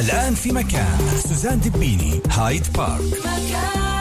الآن في مكان. سوزان دبيني هايد بارك. مكان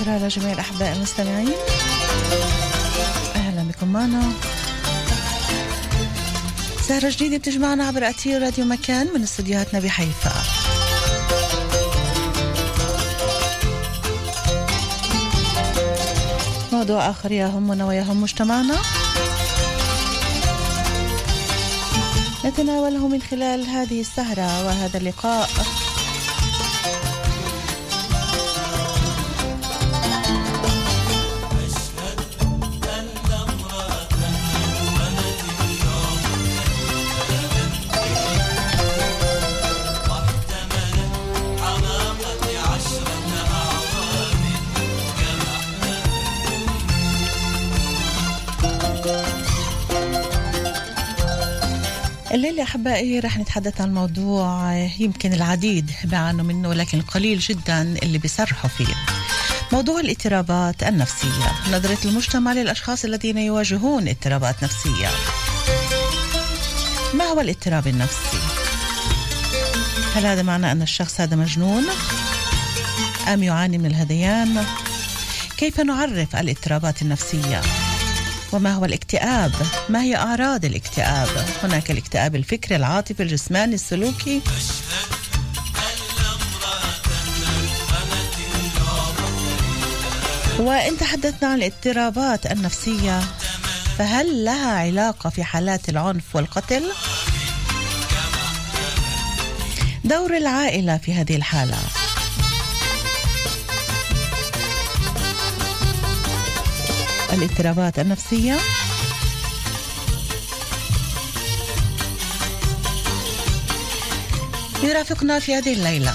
مساء لجميع الأحباء المستمعين. أهلا بكم معنا. سهرة جديدة بتجمعنا عبر أثير راديو مكان من استديوهاتنا بحيفا موضوع آخر يهمنا ويهم مجتمعنا. نتناوله من خلال هذه السهرة وهذا اللقاء. أحبائي رح نتحدث عن موضوع يمكن العديد بيعانوا منه ولكن قليل جدا اللي بيصرحوا فيه موضوع الاضطرابات النفسية نظرة المجتمع للأشخاص الذين يواجهون اضطرابات نفسية ما هو الاضطراب النفسي؟ هل هذا معنى أن الشخص هذا مجنون؟ أم يعاني من الهذيان؟ كيف نعرف الاضطرابات النفسية؟ وما هو الاكتئاب؟ ما هي أعراض الاكتئاب؟ هناك الاكتئاب الفكري العاطفي الجسماني السلوكي وإن تحدثنا عن الاضطرابات النفسية فهل لها علاقة في حالات العنف والقتل؟ دور العائلة في هذه الحالة الاضطرابات النفسية. يرافقنا في هذه الليلة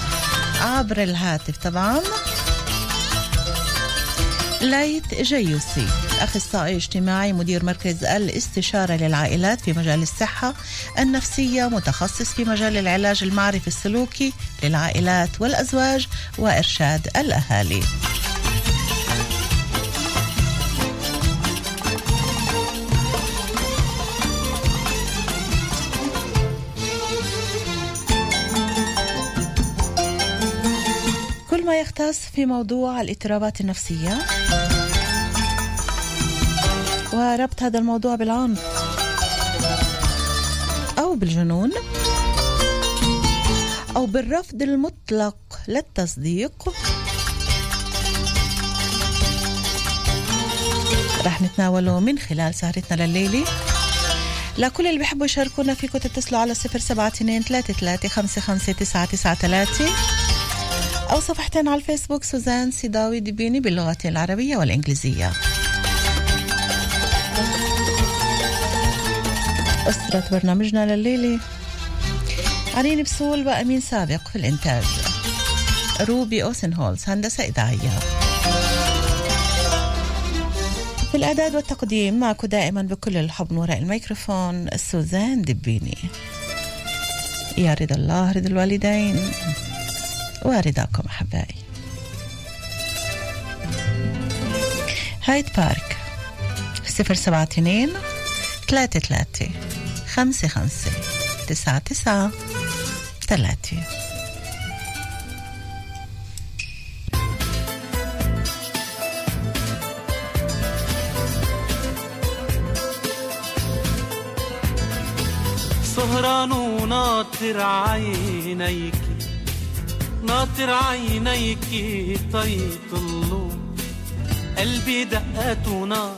عبر الهاتف طبعا. لايت جيوسي أخصائي اجتماعي مدير مركز الاستشارة للعائلات في مجال الصحة النفسية متخصص في مجال العلاج المعرفي السلوكي للعائلات والأزواج وإرشاد الأهالي. يختص في موضوع الإضطرابات النفسية. وربط هذا الموضوع بالعنف أو بالجنون. أو بالرفض المطلق للتصديق. رح نتناوله من خلال سهرتنا لليلة لكل اللي بيحبوا يشاركونا فيكم تتصلوا على صفر سبعة اثنين ثلاثة ثلاثة خمسة خمسة تسعة تسعة ثلاثة. أو صفحتين على الفيسبوك سوزان سيداوي دبيني باللغتين العربية والإنجليزية. أسرة برنامجنا لليلة عرين بسول وأمين سابق في الإنتاج. روبي أوسن هولز هندسة إذاعية. في الإعداد والتقديم معكم دائما بكل الحب وراء الميكروفون سوزان دبيني يا رضا الله رضا الوالدين. ورضاكم أحبائي. هايد بارك صفر سبعة اثنين ثلاثة ثلاثة خمسة خمسة تسعة تسعة ثلاثة. سهران وناطر عينيك ناطر عينيك طيطلوا قلبي دقات ونار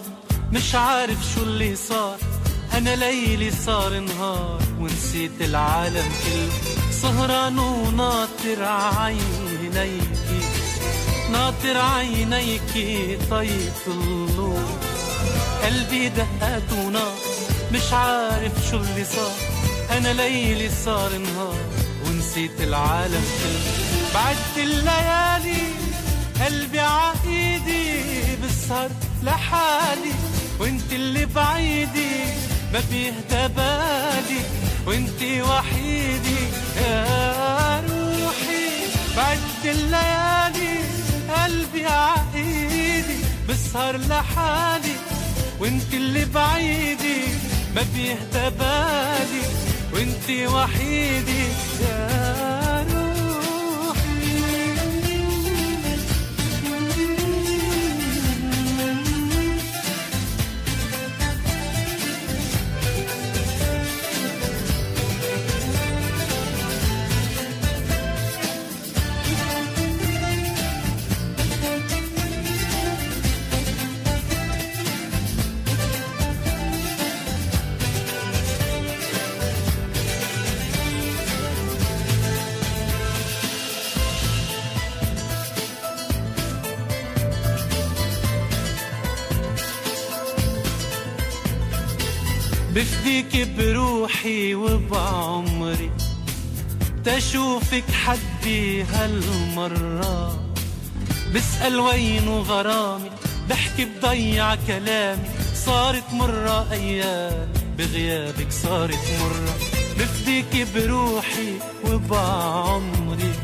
مش عارف شو اللي صار. أنا ليلي صار نهار ونسيت العالم كله. سهران وناطر عينيك ناطر عينيك طيطلوا قلبي دقات ونار مش عارف شو اللي صار. أنا ليلي صار نهار ونسيت العالم كله. بعدت الليالي قلبي عايدي بسهر لحالي وإنت اللي بعيدي ما بيهدى بالي وإنت وحيدي يا روحي. بعدت الليالي قلبي عايدي بسهر لحالي وإنت اللي بعيدي ما بيهدى بالي وإنت وحيدي يا بروحي وبعمري تشوفك حدي هالمرة. بسأل وينه غرامي؟ بحكي بضيع كلامي. صارت مرة أيام بغيابك صارت مرة. بفديك بروحي وبعمري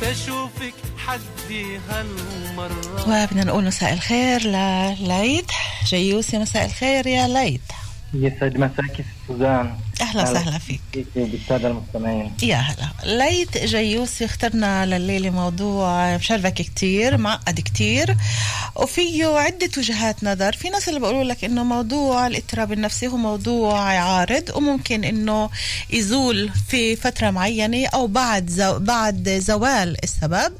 تشوفك حدي هالمرة. وبدنا نقول مساء الخير لليد جيوسي مساء الخير يا ليث يسعد مساك سوزان أهلا وسهلا فيك. بالساده المستمعين. يا هلا. ليث جيوسي اخترنا لليلة موضوع مش رفيق كتير معقد كتير. وفيه عدة وجهات نظر. في ناس اللي بيقولوا لك إنه موضوع الاضطراب النفسي هو موضوع عارض وممكن إنه يزول في فترة معينة أو بعد زو بعد زوال السبب.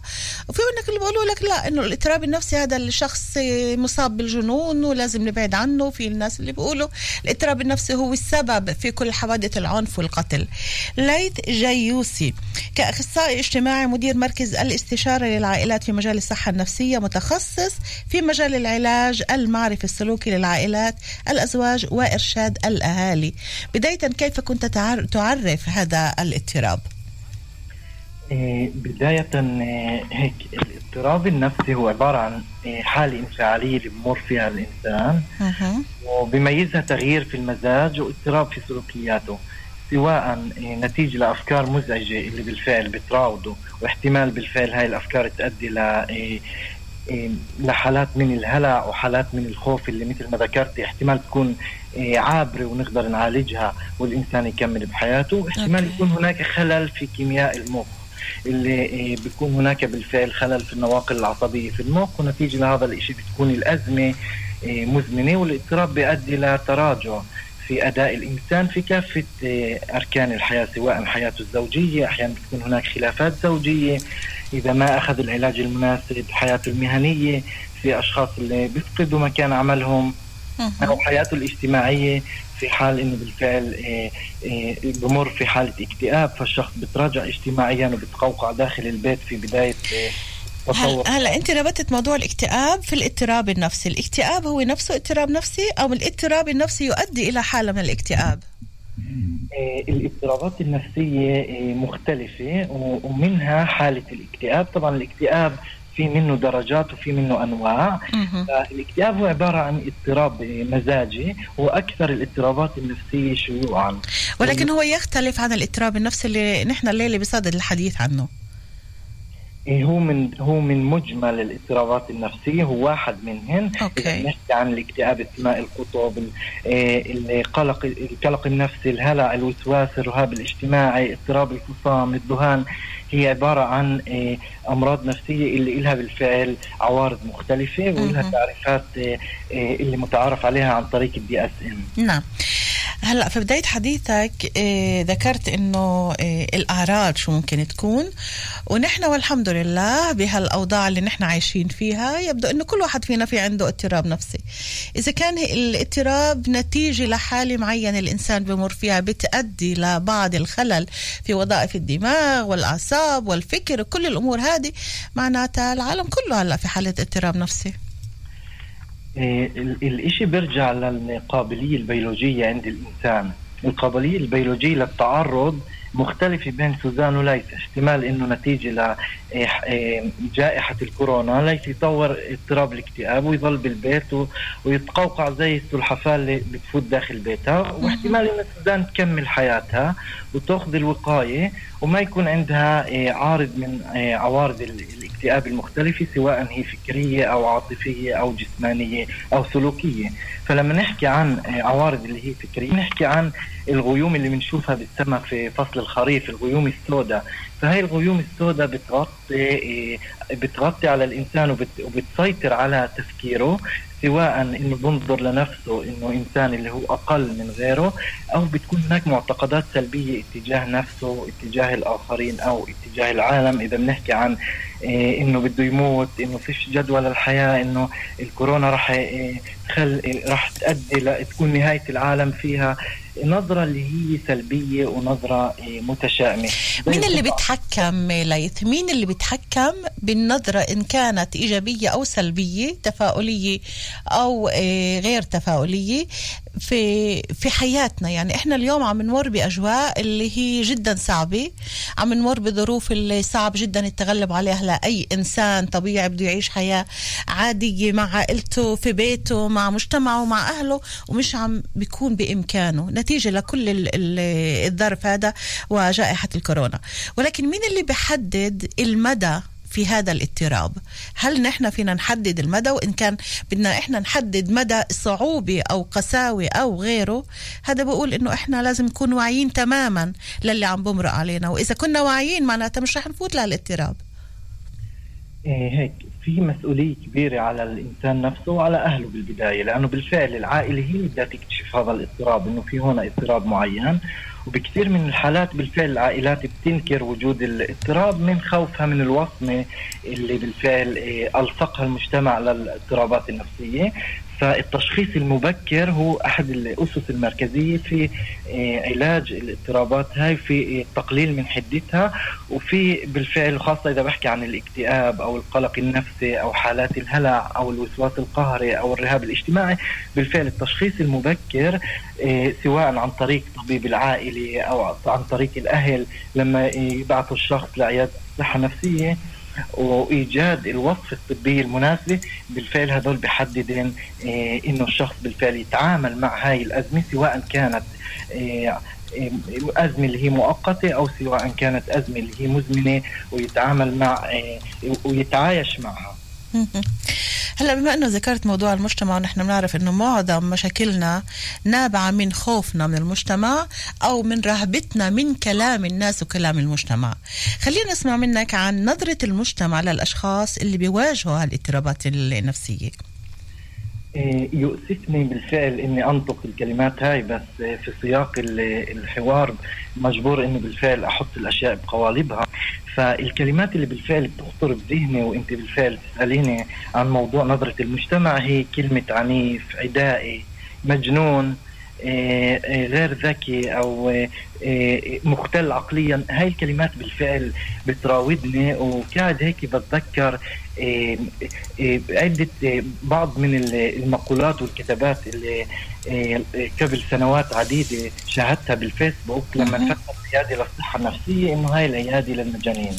وفي منك اللي بيقولوا لك لا إنه الاضطراب النفسي هذا الشخص مصاب بالجنون ولازم نبعد عنه. في الناس اللي بيقولوا الاضطراب النفسي هو السبب في كل حوادث العنف والقتل ليث جيوسي كأخصائي اجتماعي مدير مركز الاستشارة للعائلات في مجال الصحة النفسية متخصص في مجال العلاج المعرفي السلوكي للعائلات الأزواج وإرشاد الأهالي بداية كيف كنت تعرف هذا الاضطراب؟ إيه، بداية إيه، هيك الاضطراب النفسي هو عبارة عن إيه، حالة انفعالية اللي بمر فيها الإنسان. وبيميزها تغيير في المزاج واضطراب في سلوكياته سواء نتيجة لأفكار مزعجة اللي بالفعل بتراوده واحتمال بالفعل هاي الأفكار تؤدي ل لحالات من الهلع وحالات من الخوف اللي مثل ما ذكرت احتمال تكون عابرة ونقدر نعالجها والإنسان يكمل بحياته احتمال يكون هناك خلل في كيمياء المخ. اللي بيكون هناك بالفعل خلل في النواقل العصبية في المخ ونتيجة لهذا الشيء بتكون الأزمة مزمنة والاضطراب بيؤدي لتراجع في أداء الإنسان في كافة أركان الحياة سواء حياته الزوجية أحيانا بتكون هناك خلافات زوجية إذا ما أخذ العلاج المناسب حياته المهنية في أشخاص اللي بيفقدوا مكان عملهم أو حياته الاجتماعية. في حال إنه بالفعل بمر في حالة اكتئاب فالشخص بتراجع اجتماعيا وبتقوقع داخل البيت في بداية هل هلا أنت ربطت موضوع الاكتئاب في الاضطراب النفسي، الاكتئاب هو نفسه اضطراب نفسي أو الاضطراب النفسي يؤدي إلى حالة من الاكتئاب؟ الاضطرابات النفسية مختلفة ومنها حالة الاكتئاب، طبعا الاكتئاب في منه درجات وفي منه أنواع. فالاكتئاب هو عبارة عن اضطراب مزاجي وأكثر الاضطرابات النفسيه شيوعا. ولكن هو يختلف عن الاضطراب النفسي اللي نحن الليلة بصدد الحديث عنه. هو من هو من مجمل الاضطرابات النفسية هو واحد منهن. أوكي. نحكي عن الاكتئاب الثنائي القطب إيه، القلق القلق النفسي الهلع الوسواس الرهاب الاجتماعي اضطراب الفصام الذهان هي عبارة عن إيه، أمراض نفسية اللي لها بالفعل عوارض مختلفة ولها تعريفات اللي متعارف عليها عن طريق ال DSM نعم. هلأ في بداية حديثك آه، ذكرت إنه آه، الأعراض شو ممكن تكون. ونحن والحمد لله بهالأوضاع اللي نحن عايشين فيها يبدو إنه كل واحد فينا في عنده اضطراب نفسي. إذا كان الاضطراب نتيجة لحالة معينة الإنسان بمر فيها بتؤدي لبعض الخلل في وظائف الدماغ والأعصاب والفكر وكل الأمور هذه معناتها العالم كله هلأ في حالة اضطراب نفسي. إيه، الإشي بيرجع للقابلية البيولوجية عند الإنسان. القابلية البيولوجية للتعرض مختلفة بين سوزان وليس احتمال إنه نتيجة لجائحة إيه، الكورونا. ليس يطور اضطراب الاكتئاب ويظل بالبيت ويتقوقع زي السلحفاة اللي بتفوت داخل بيتها. واحتمال إنه سوزان تكمل حياتها. وتاخذ الوقاية وما يكون عندها إيه، عارض من عوارض الاكتئاب المختلفة سواء هي فكرية أو عاطفية أو جسمانية أو سلوكية. فلما نحكي عن عوارض اللي هي فكرية نحكي عن الغيوم اللي بنشوفها بالسماء في فصل الخريف الغيوم السوداء. فهي الغيوم السوداء بتغطي بتغطي على الإنسان وبتسيطر على تفكيره. سواء إنه بنظر لنفسه إنه إنسان اللي هو أقل من غيره أو بتكون هناك معتقدات سلبية اتجاه نفسه اتجاه الآخرين أو اتجاه العالم. إذا بنحكي عن إيه إنه بده يموت إنه فيش جدوى للحياه إنه الكورونا راح تخل راح تؤدي تكون نهاية العالم فيها. نظرة اللي هي سلبية ونظرة إيه، متشائمة. مين اللي بيتحكم ليث؟ مين اللي بيتحكم بالنظرة إن كانت إيجابية أو سلبية تفاؤلية أو إيه، غير تفاؤلية في في حياتنا؟ يعني إحنا اليوم عم نمر بأجواء اللي هي جدا صعبة. عم نمر بظروف اللي صعب جدا التغلب عليها لأي إنسان طبيعي بده يعيش حياة عادية مع عائلته في بيته مع مجتمعه مع أهله ومش عم بيكون بإمكانه. نتيجة لكل الظرف هذا وجائحة الكورونا. ولكن مين اللي بحدد المدى في هذا الاضطراب؟ هل نحن فينا نحدد المدى؟ وإن كان بدنا إحنا نحدد مدى صعوبة أو قساوة أو غيره هذا بقول إنه إحنا لازم نكون واعيين تماما للي عم بمرق علينا. وإذا كنا واعيين معناتها مش رح نفوت لهالاضطراب. إيه هيك. في مسؤولية كبيرة على الإنسان نفسه وعلى أهله بالبداية لأنه بالفعل العائلة هي اللي بدها تكتشف هذا الاضطراب إنه في هنا اضطراب معين. وبكثير من الحالات بالفعل العائلات بتنكر وجود الاضطراب من خوفها من الوصمة اللي بالفعل آه، ألصقها المجتمع للاضطرابات النفسية. فالتشخيص المبكر هو أحد الأسس المركزية في آه، علاج الاضطرابات هاي في التقليل من حدتها. وفي بالفعل خاصة إذا بحكي عن الاكتئاب أو القلق النفسي أو حالات الهلع أو الوسواس القهري أو الرهاب الاجتماعي بالفعل التشخيص المبكر آه، سواء عن طريق طبيب العائلة أو عن طريق الأهل لما يبعثوا الشخص لعيادة الصحه النفسيه وإيجاد الوصفه الطبيه المناسبه بالفعل هذول بحددن إيه إنه الشخص بالفعل يتعامل مع هاي الأزمة سواء كانت إيه أزمة اللي هي مؤقتة أو سواء كانت أزمة اللي هي مزمنة ويتعامل مع ويتعايش معها. هلا بما إنه ذكرت موضوع المجتمع ونحن بنعرف إنه معظم مشاكلنا نابعة من خوفنا من المجتمع أو من رهبتنا من كلام الناس وكلام المجتمع. خلينا نسمع منك عن نظرة المجتمع للأشخاص اللي بيواجهوا هالإضطرابات النفسية. إيه، يؤسفني بالفعل إني أنطق الكلمات هاي بس في سياق الحوار مجبور إني بالفعل أحط الأشياء بقوالبها. فالكلمات اللي بالفعل بتخطر بذهني وإنت بالفعل تسأليني عن موضوع نظرة المجتمع هي كلمة عنيف عدائي مجنون إيه، غير ذكي أو مختل عقليا. هاي الكلمات بالفعل بتراودني وقاعد هيك بتذكر عدة بعض من المقولات والكتابات اللي قبل سنوات عديدة شاهدتها بالفيسبوك لما فتحت عيادة للصحة النفسية إنه هاي العيادة للمجانين.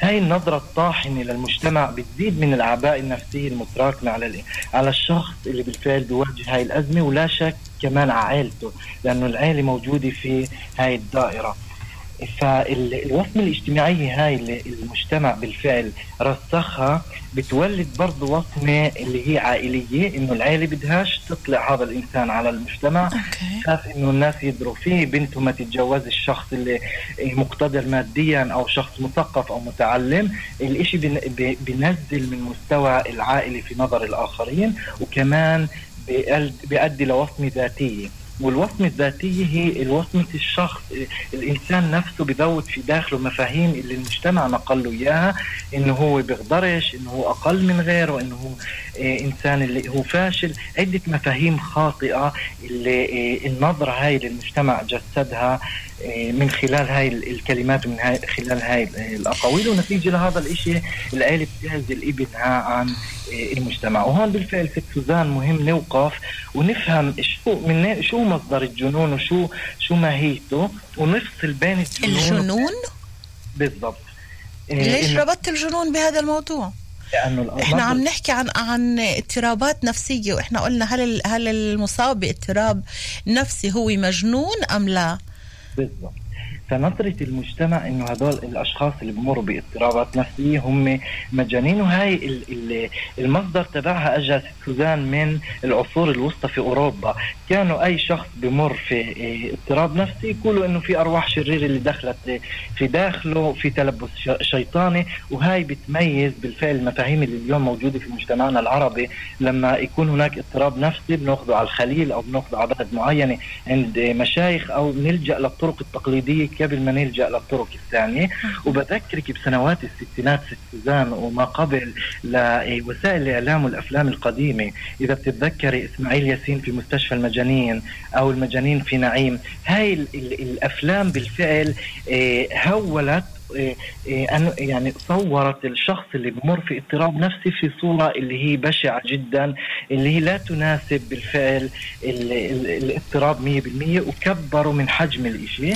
هاي النظرة الطاحنة للمجتمع بتزيد من الأعباء النفسية المتراكمة على على الشخص اللي بالفعل بيواجه هاي الأزمة ولا شك كمان عائلته لأنه العائله موجودة في هاي الدائرة. فالوصمة الاجتماعية هاي اللي المجتمع بالفعل رسخها بتولد برضه وصمة اللي هي عائلية إنه العائلة بدهاش تطلع هذا الإنسان على المجتمع. خاف إنه الناس يدروا فيه بنته ما تتجوز الشخص اللي مقتدر ماديا أو شخص مثقف أو متعلم. الإشي بنزل من مستوى العائلة في نظر الآخرين وكمان بيؤدي لوصمة ذاتية. والوصمة الذاتية هي الوصمة الشخص الإنسان نفسه بذوت في داخله مفاهيم اللي المجتمع نقل له إياها إنه هو بيقدرش إنه هو أقل من غيره إنه إنسان اللي هو فاشل عدة مفاهيم خاطئة اللي إيه النظرة هاي للمجتمع جسدها إيه من خلال هاي الكلمات ومن هاي خلال هاي الأقاويل ونتيجة لهذا الإشي العائلة بتعزل ابنها عن المجتمع. وهون بالفعل ست سوزان مهم نوقف ونفهم شو من شو مصدر الجنون وشو شو ماهيته ونفصل بين الجنون الجنون؟ بالضبط. ليش ربطت الجنون بهذا الموضوع؟ إحنا عم نحكي عن عن اضطرابات نفسية وإحنا قلنا هل هل المصاب باضطراب نفسي هو مجنون أم لا؟ بالضبط فنظرة المجتمع انه هدول الأشخاص اللي بمروا باضطرابات نفسية هم مجانين. وهي المصدر تبعها اجى سوزان من العصور الوسطى في أوروبا. كانوا أي شخص بمر في إيه، اضطراب نفسي يقولوا إنه في أرواح شريرة اللي دخلت في داخله في تلبس شيطاني. وهاي بتميز بالفعل المفاهيم اللي اليوم موجودة في مجتمعنا العربي. لما يكون هناك اضطراب نفسي بناخذه على الخليل أو بناخذه على بلد معينة عند مشايخ أو نلجأ للطرق التقليدية قبل ما نلجا للطرق الثانية. وبذكرك بسنوات الستينات ست سوزان وما قبل لوسائل الإعلام والأفلام القديمة. إذا بتتذكري إسماعيل ياسين في مستشفى المجانين أو المجانين في نعيم هاي الأفلام بالفعل آه، هولت يعني صورت الشخص اللي بمر في اضطراب نفسي في صورة اللي هي بشعة جدا اللي هي لا تناسب بالفعل الاضطراب 100% وكبروا من حجم الإشي.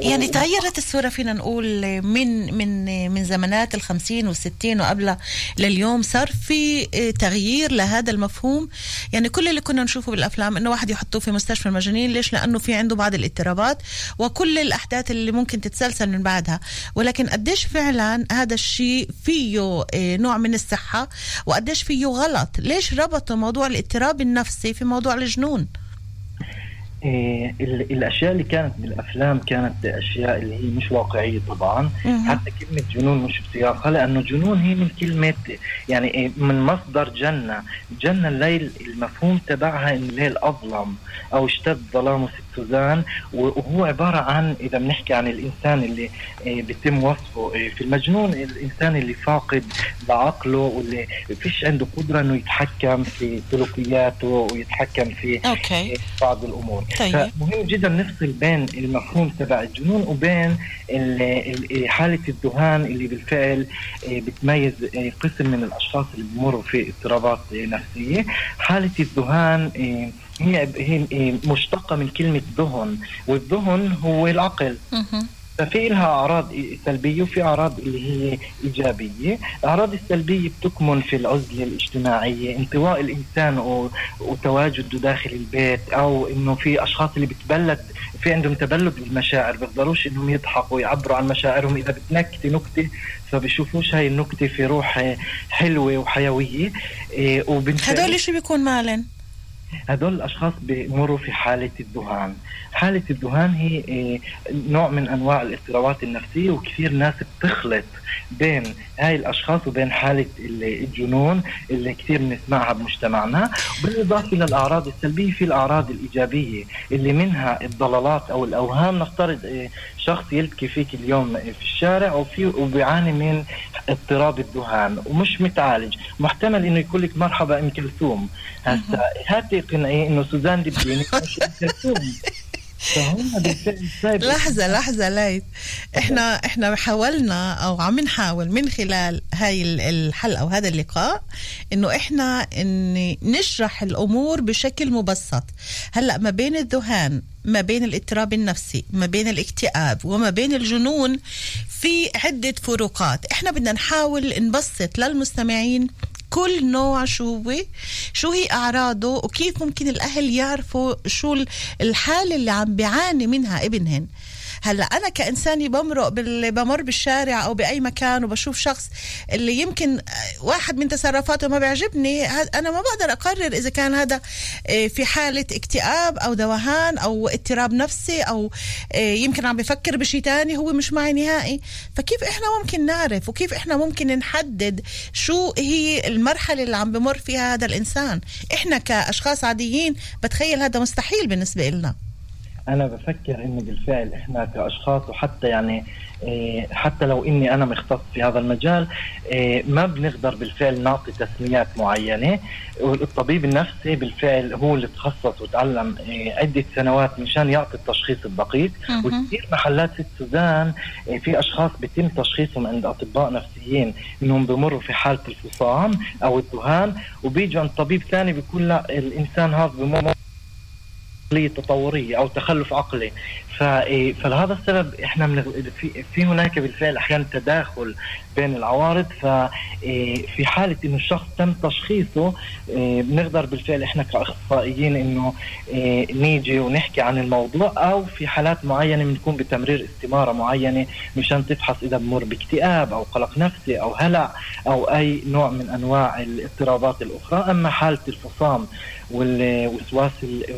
يعني تغيرت الصورة فينا نقول من من من زمانات الخمسين والستين وقبل لليوم صار في تغيير لهذا المفهوم. يعني كل اللي كنا نشوفه بالأفلام إنه واحد يحطوه في مستشفى المجانين ليش؟ لأنه في عنده بعض الاضطرابات وكل الأحداث اللي ممكن تتسلسل من بعدها. ولكن ولكن قديش فعلا هذا الشيء فيه آه، نوع من الصحة وقديش فيه غلط؟ ليش ربطوا موضوع الاضطراب النفسي في موضوع الجنون؟ إيه الأشياء اللي كانت بالافلام كانت أشياء اللي هي مش واقعية طبعا. حتى كلمة جنون مش بسياقها لأنه جنون هي من كلمة يعني إيه من مصدر جنة. جنة الليل المفهوم تبعها إن الليل اظلم أو اشتد ظلامه سوزان وهو عبارة عن إذا بنحكي عن الإنسان اللي إيه، بيتم وصفه إيه، في المجنون الإنسان اللي فاقد لعقله واللي فيش عنده قدرة إنه يتحكم في سلوكياته ويتحكم في أوكي. بعض الأمور. طيب. فمهم جدا نفصل بين المفهوم تبع الجنون وبين حالة الذهان اللي بالفعل آه، بتميز آه، قسم من الأشخاص اللي بمروا في اضطرابات نفسية. حالة الذهان آه، هي هي مشتقة من كلمة ذهن والذهن هو العقل. ففي لها أعراض سلبية وفي أعراض اللي هي إيجابية، الاعراض السلبية بتكمن في العزلة الاجتماعية، انطواء الإنسان وتواجده داخل البيت أو إنه في أشخاص اللي بتبلد في عندهم تبلد بالمشاعر بيقدروش إنهم يضحكوا ويعبروا عن مشاعرهم إذا بتنكتي نكتة فبيشوفوش هاي النكتة في روح حلوة وحيوية إيه، هدول شو بيكون مالن؟ هدول الأشخاص بمروا في حالة الذهان حالة الذهان هي إيه، نوع من أنواع الاضطرابات النفسية وكثير ناس بتخلط بين هاي الأشخاص وبين حالة الجنون اللي كثير بنسمعها بمجتمعنا. بالاضافه للاعراض السلبية في الأعراض الإيجابية اللي منها الضلالات أو الأوهام. نفترض إيه، شخص يلتقي فيك اليوم في الشارع وفي وبيعاني من اضطراب الذهان ومش متعالج. محتمل إنه يقول لك مرحبا ام كلثوم هسا هاتي قنعي إنه سوزان دبيني مش ام كلثوم لحظة لحظة ليث. إحنا إحنا حاولنا أو عم نحاول من خلال هاي الحلقة وهذا اللقاء إنه إحنا ان نشرح الأمور بشكل مبسط. هلأ ما بين الذهان ما بين الاضطراب النفسي ما بين الاكتئاب وما بين الجنون في عدة فروقات. إحنا بدنا نحاول نبسط للمستمعين كل نوع شو هو؟ شو هي أعراضه؟ وكيف ممكن الأهل يعرفوا شو الحالة اللي عم بيعاني منها ابنهن؟ هلا أنا كانساني بمرق بال... بمر بالشارع أو بأي مكان وبشوف شخص اللي يمكن واحد من تصرفاته ما بيعجبني أنا ما بقدر أقرر إذا كان هذا آه، في حالة اكتئاب أو دوهان أو اضطراب نفسي أو آه، يمكن عم بفكر بشيء تاني هو مش معي نهائي. فكيف إحنا ممكن نعرف وكيف إحنا ممكن نحدد شو هي المرحلة اللي عم بمر فيها هذا الإنسان؟ إحنا كأشخاص عاديين بتخيل هذا مستحيل بالنسبة لنا أنا بفكر انه بالفعل إحنا كأشخاص وحتى يعني إيه، حتى لو إني أنا مختص في هذا المجال إيه، ما بنقدر بالفعل نعطي تسميات معينة. والطبيب النفسي بالفعل هو اللي تخصص وتعلم إيه، عدة سنوات مشان يعطي التشخيص الدقيق. وكثير محلات ست سودان في أشخاص بيتم تشخيصهم عند أطباء نفسيين إنهم بمروا في حالة الفصام أو الذهان وبيجوا عند طبيب ثاني بيقول لا الإنسان هذا بمر عقليه تطوريه أو تخلف عقلي. فلهذا السبب إحنا من في, في هناك بالفعل أحيانا تداخل بين العوارض ففي إيه، حالة إنه الشخص تم تشخيصه إيه، بنقدر بالفعل إحنا كأخصائيين إنه نيجي ونحكي عن الموضوع أو في حالات معينة بنكون بتمرير استمارة معينة مشان تفحص إذا بمر باكتئاب أو قلق نفسي أو هلع أو أي نوع من أنواع الاضطرابات الأخرى. أما حالة الفصام والوسواس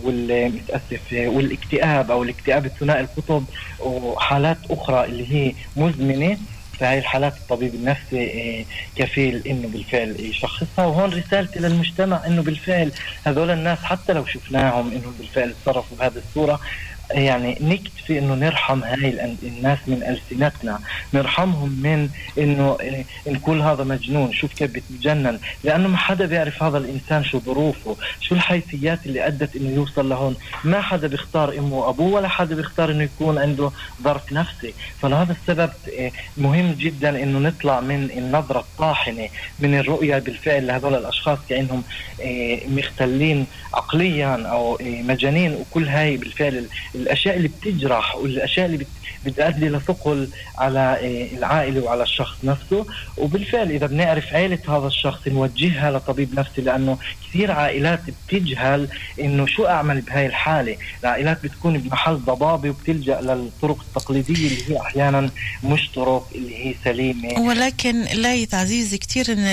والمتأسف والإكتئاب أو الاكتئاب الثنائي القطب وحالات أخرى اللي هي مزمنة فهي الحالات الطبيب النفسي آه، كفيل إنه بالفعل يشخصها. وهون رسالتي للمجتمع إنه بالفعل هذول الناس حتى لو شفناهم إنهم بالفعل تصرفوا بهذه الصورة يعني نكتفي إنه نرحم هاي الناس من ألسنتنا. نرحمهم من إنه إيه، نقول هذا مجنون. شوف كيف بتجنن لأنه ما حدا بيعرف هذا الإنسان شو ظروفه. شو الحيثيات اللي أدت إنه يوصل لهون. ما حدا بيختار إمه وابوه ولا حدا بيختار إنه يكون عنده ظرف نفسي. فلهذا السبب إيه، مهم جدا إنه نطلع من النظرة الطاحنة من الرؤية بالفعل لهذول الأشخاص كانهم إيه، مختلين عقليا أو مجانين. وكل هاي بالفعل الأشياء اللي بتجرح والأشياء اللي بتؤدي لثقل على إيه، العائلة وعلى الشخص نفسه. وبالفعل إذا بنعرف عائله هذا الشخص نوجهها لطبيب نفسي لأنه كثير عائلات بتجهل إنه شو أعمل بهاي الحالة. العائلات بتكون بمحل ضبابه وبتلجأ للطرق التقليدية اللي هي أحيانا مش طرق اللي هي سليمة. ولكن لا عزيزي كثير من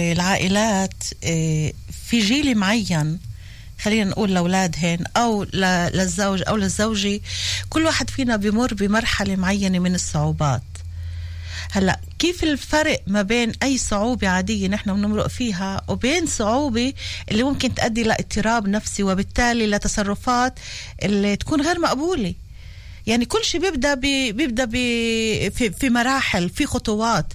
العائلات إيه، في جيل معين خلينا نقول لأولادهن أو للزوج أو للزوجة كل واحد فينا بمر بمرحلة معينة من الصعوبات. هلأ كيف الفرق ما بين أي صعوبة عادية نحن بنمرق فيها وبين صعوبة اللي ممكن تؤدي لاضطراب نفسي وبالتالي لتصرفات اللي تكون غير مقبولة؟ يعني كل شيء بيبدأ بي بيبدأ بي في, في مراحل في خطوات.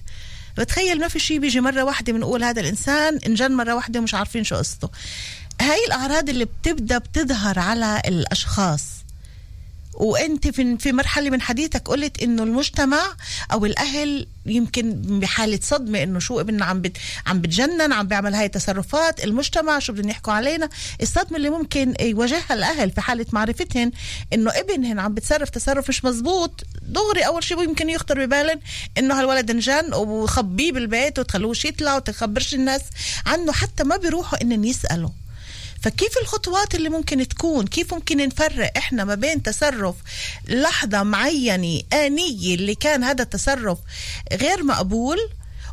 بتخيل ما في شيء بيجي مرة واحدة بنقول هذا الإنسان انجن مرة واحدة ومش عارفين شو قصته. هاي الأعراض اللي بتبدأ بتظهر على الأشخاص. وأنت في في مرحلة من حديثك قلت إنه المجتمع أو الأهل يمكن بحالة صدمة إنه شو ابننا عم بت عم بتجنن عم بيعمل هاي التصرفات المجتمع شو بدهم يحكوا علينا؟ الصدمة اللي ممكن يواجهها الأهل في حالة معرفتهن إنه ابنهن عم بتصرف تصرف مش مزبوط. دغري أول شيء يمكن يخطر ببالن إنه هالولد انجن وخبيه بالبيت وتخلوش يطلع وتخبرش الناس عنه حتى ما بيروحوا انهم يسألوا. فكيف الخطوات اللي ممكن تكون؟ كيف ممكن نفرق إحنا ما بين تصرف لحظة معينة آنية اللي كان هذا التصرف غير مقبول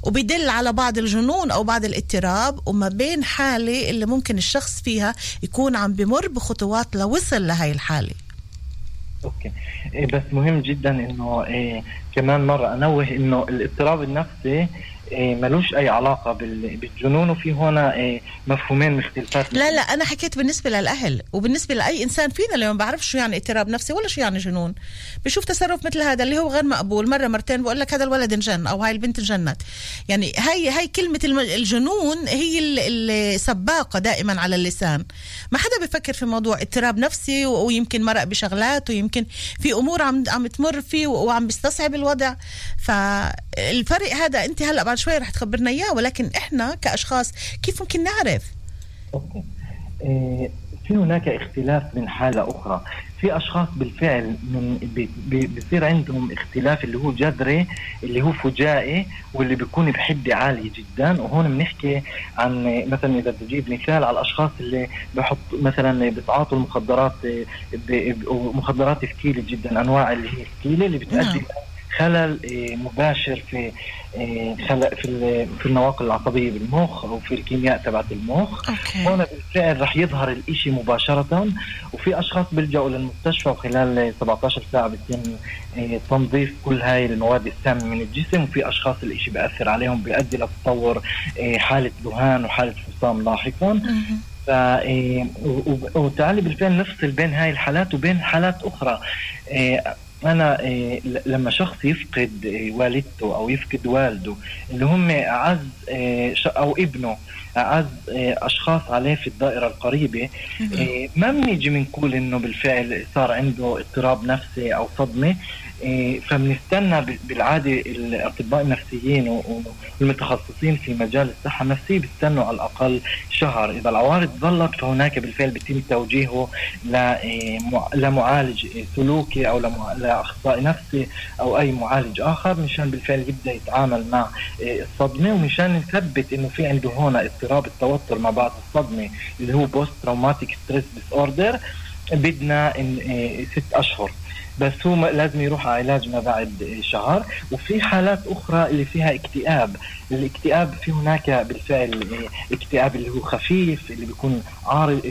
وبيدل على بعض الجنون أو بعض الاضطراب وما بين حالة اللي ممكن الشخص فيها يكون عم بمر بخطوات لوصل لهي الحالة؟ okay. إيه بس مهم جدا إنه إيه كمان مرة أنوه إنه الاضطراب النفسي ملوش أي علاقة بالجنون وفي هنا إيه مفهومين مختلفات. لا لا أنا حكيت بالنسبة للأهل وبالنسبة لأي إنسان فينا اللي ما بعرف شو يعني اضطراب نفسي ولا شو يعني جنون. بشوف تصرف مثل هذا اللي هو غير مقبول. مرة مرتين بقول لك هذا الولد انجن أو هاي البنت انجنت. يعني هاي هاي كلمة الجنون هي السباقة دائما على اللسان. ما حدا بفكر في موضوع اضطراب نفسي ويمكن مرق بشغلات ويمكن في أمور عم عم تمر فيه وعم بيستصعب الوضع. فالفرق هذا أنت هلأ بعد شوي رح تخبرنا إياه ولكن إحنا كأشخاص كيف ممكن نعرف؟ أوكي إيه في هناك اختلاف من حالة أخرى في أشخاص بالفعل من بيصير عندهم اختلاف اللي هو جذري اللي هو فجائي واللي بيكون بحده عاليه جدا وهون بنحكي عن مثلا إذا بجيب مثال على الأشخاص اللي بحط مثلا بتعاطوا المخدرات مخدرات ثقيلة جدا أنواع اللي هي ثقيلة اللي بتؤدي نعم. خلل آه، مباشر في خلق في في النواقل العصبية بالمخ أو في الكيمياء تبعت المخ. أوكي. هون بالفعل رح يظهر الإشي مباشرة. وفي أشخاص بيلجأوا للمستشفى وخلال 17 ساعة بيتم آه، تنظيف كل هاي المواد السامة من الجسم. وفي أشخاص الإشي بيأثر عليهم بيؤدي لتطور حالة ذهان وحالة فصام لاحقا. ف وتعالي بالفعل نفصل بين هاي الحالات وبين حالات أخرى. أنا إيه لما شخص يفقد إيه والدته أو يفقد والده اللي هم أعز إيه أو ابنه أعز أشخاص عليه في الدائرة القريبة ما بنيجي بنقول إنه بالفعل صار عنده اضطراب نفسي أو صدمة. فبنستنى بالعادة الأطباء النفسيين والمتخصصين في مجال الصحة النفسية بيستنوا على الأقل شهر، إذا العوارض ظلت فهناك بالفعل بيتم توجيهه إيه، لمعالج سلوكي أو لأخصائي نفسي أو أي معالج آخر مشان بالفعل يبدأ يتعامل مع إيه، الصدمة ومشان نثبت إنه في عنده هون اضطراب التوتر ما بعد الصدمة اللي هو post traumatic stress disorder بدنا ست أشهر. بس هو لازم يروح على علاج ما بعد شهر. وفي حالات أخرى اللي فيها اكتئاب. الاكتئاب في هناك بالفعل اكتئاب اللي هو خفيف اللي بيكون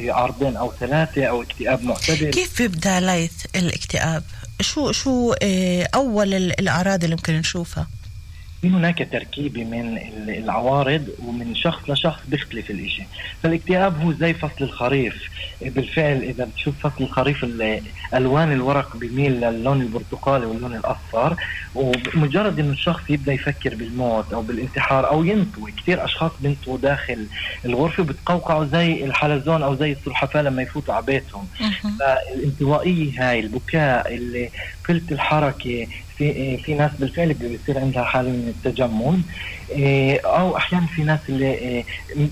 عارضين أو ثلاثة أو اكتئاب معتدل. كيف بيبدأ ليث الاكتئاب؟ شو شو آه، أول الأعراض اللي ممكن نشوفها؟ في هناك تركيبة من العوارض ومن شخص لشخص بيختلف الإشي. فالاكتئاب هو زي فصل الخريف. بالفعل إذا بتشوف فصل الخريف ألوان الورق بيميل للون البرتقالي واللون الأصفر ومجرد إنه الشخص يبدأ يفكر بالموت أو بالانتحار أو ينطوي كثير أشخاص بينطوا داخل الغرفة بتقوقعوا زي الحلزون أو زي السلحفاة لما يفوتوا على بيتهم. فالانطوائية هاي البكاء اللي قلة الحركة في في ناس بالفعل بيصير عندها حالة من التجمد إيه، أو أحيانا في ناس اللي إيه،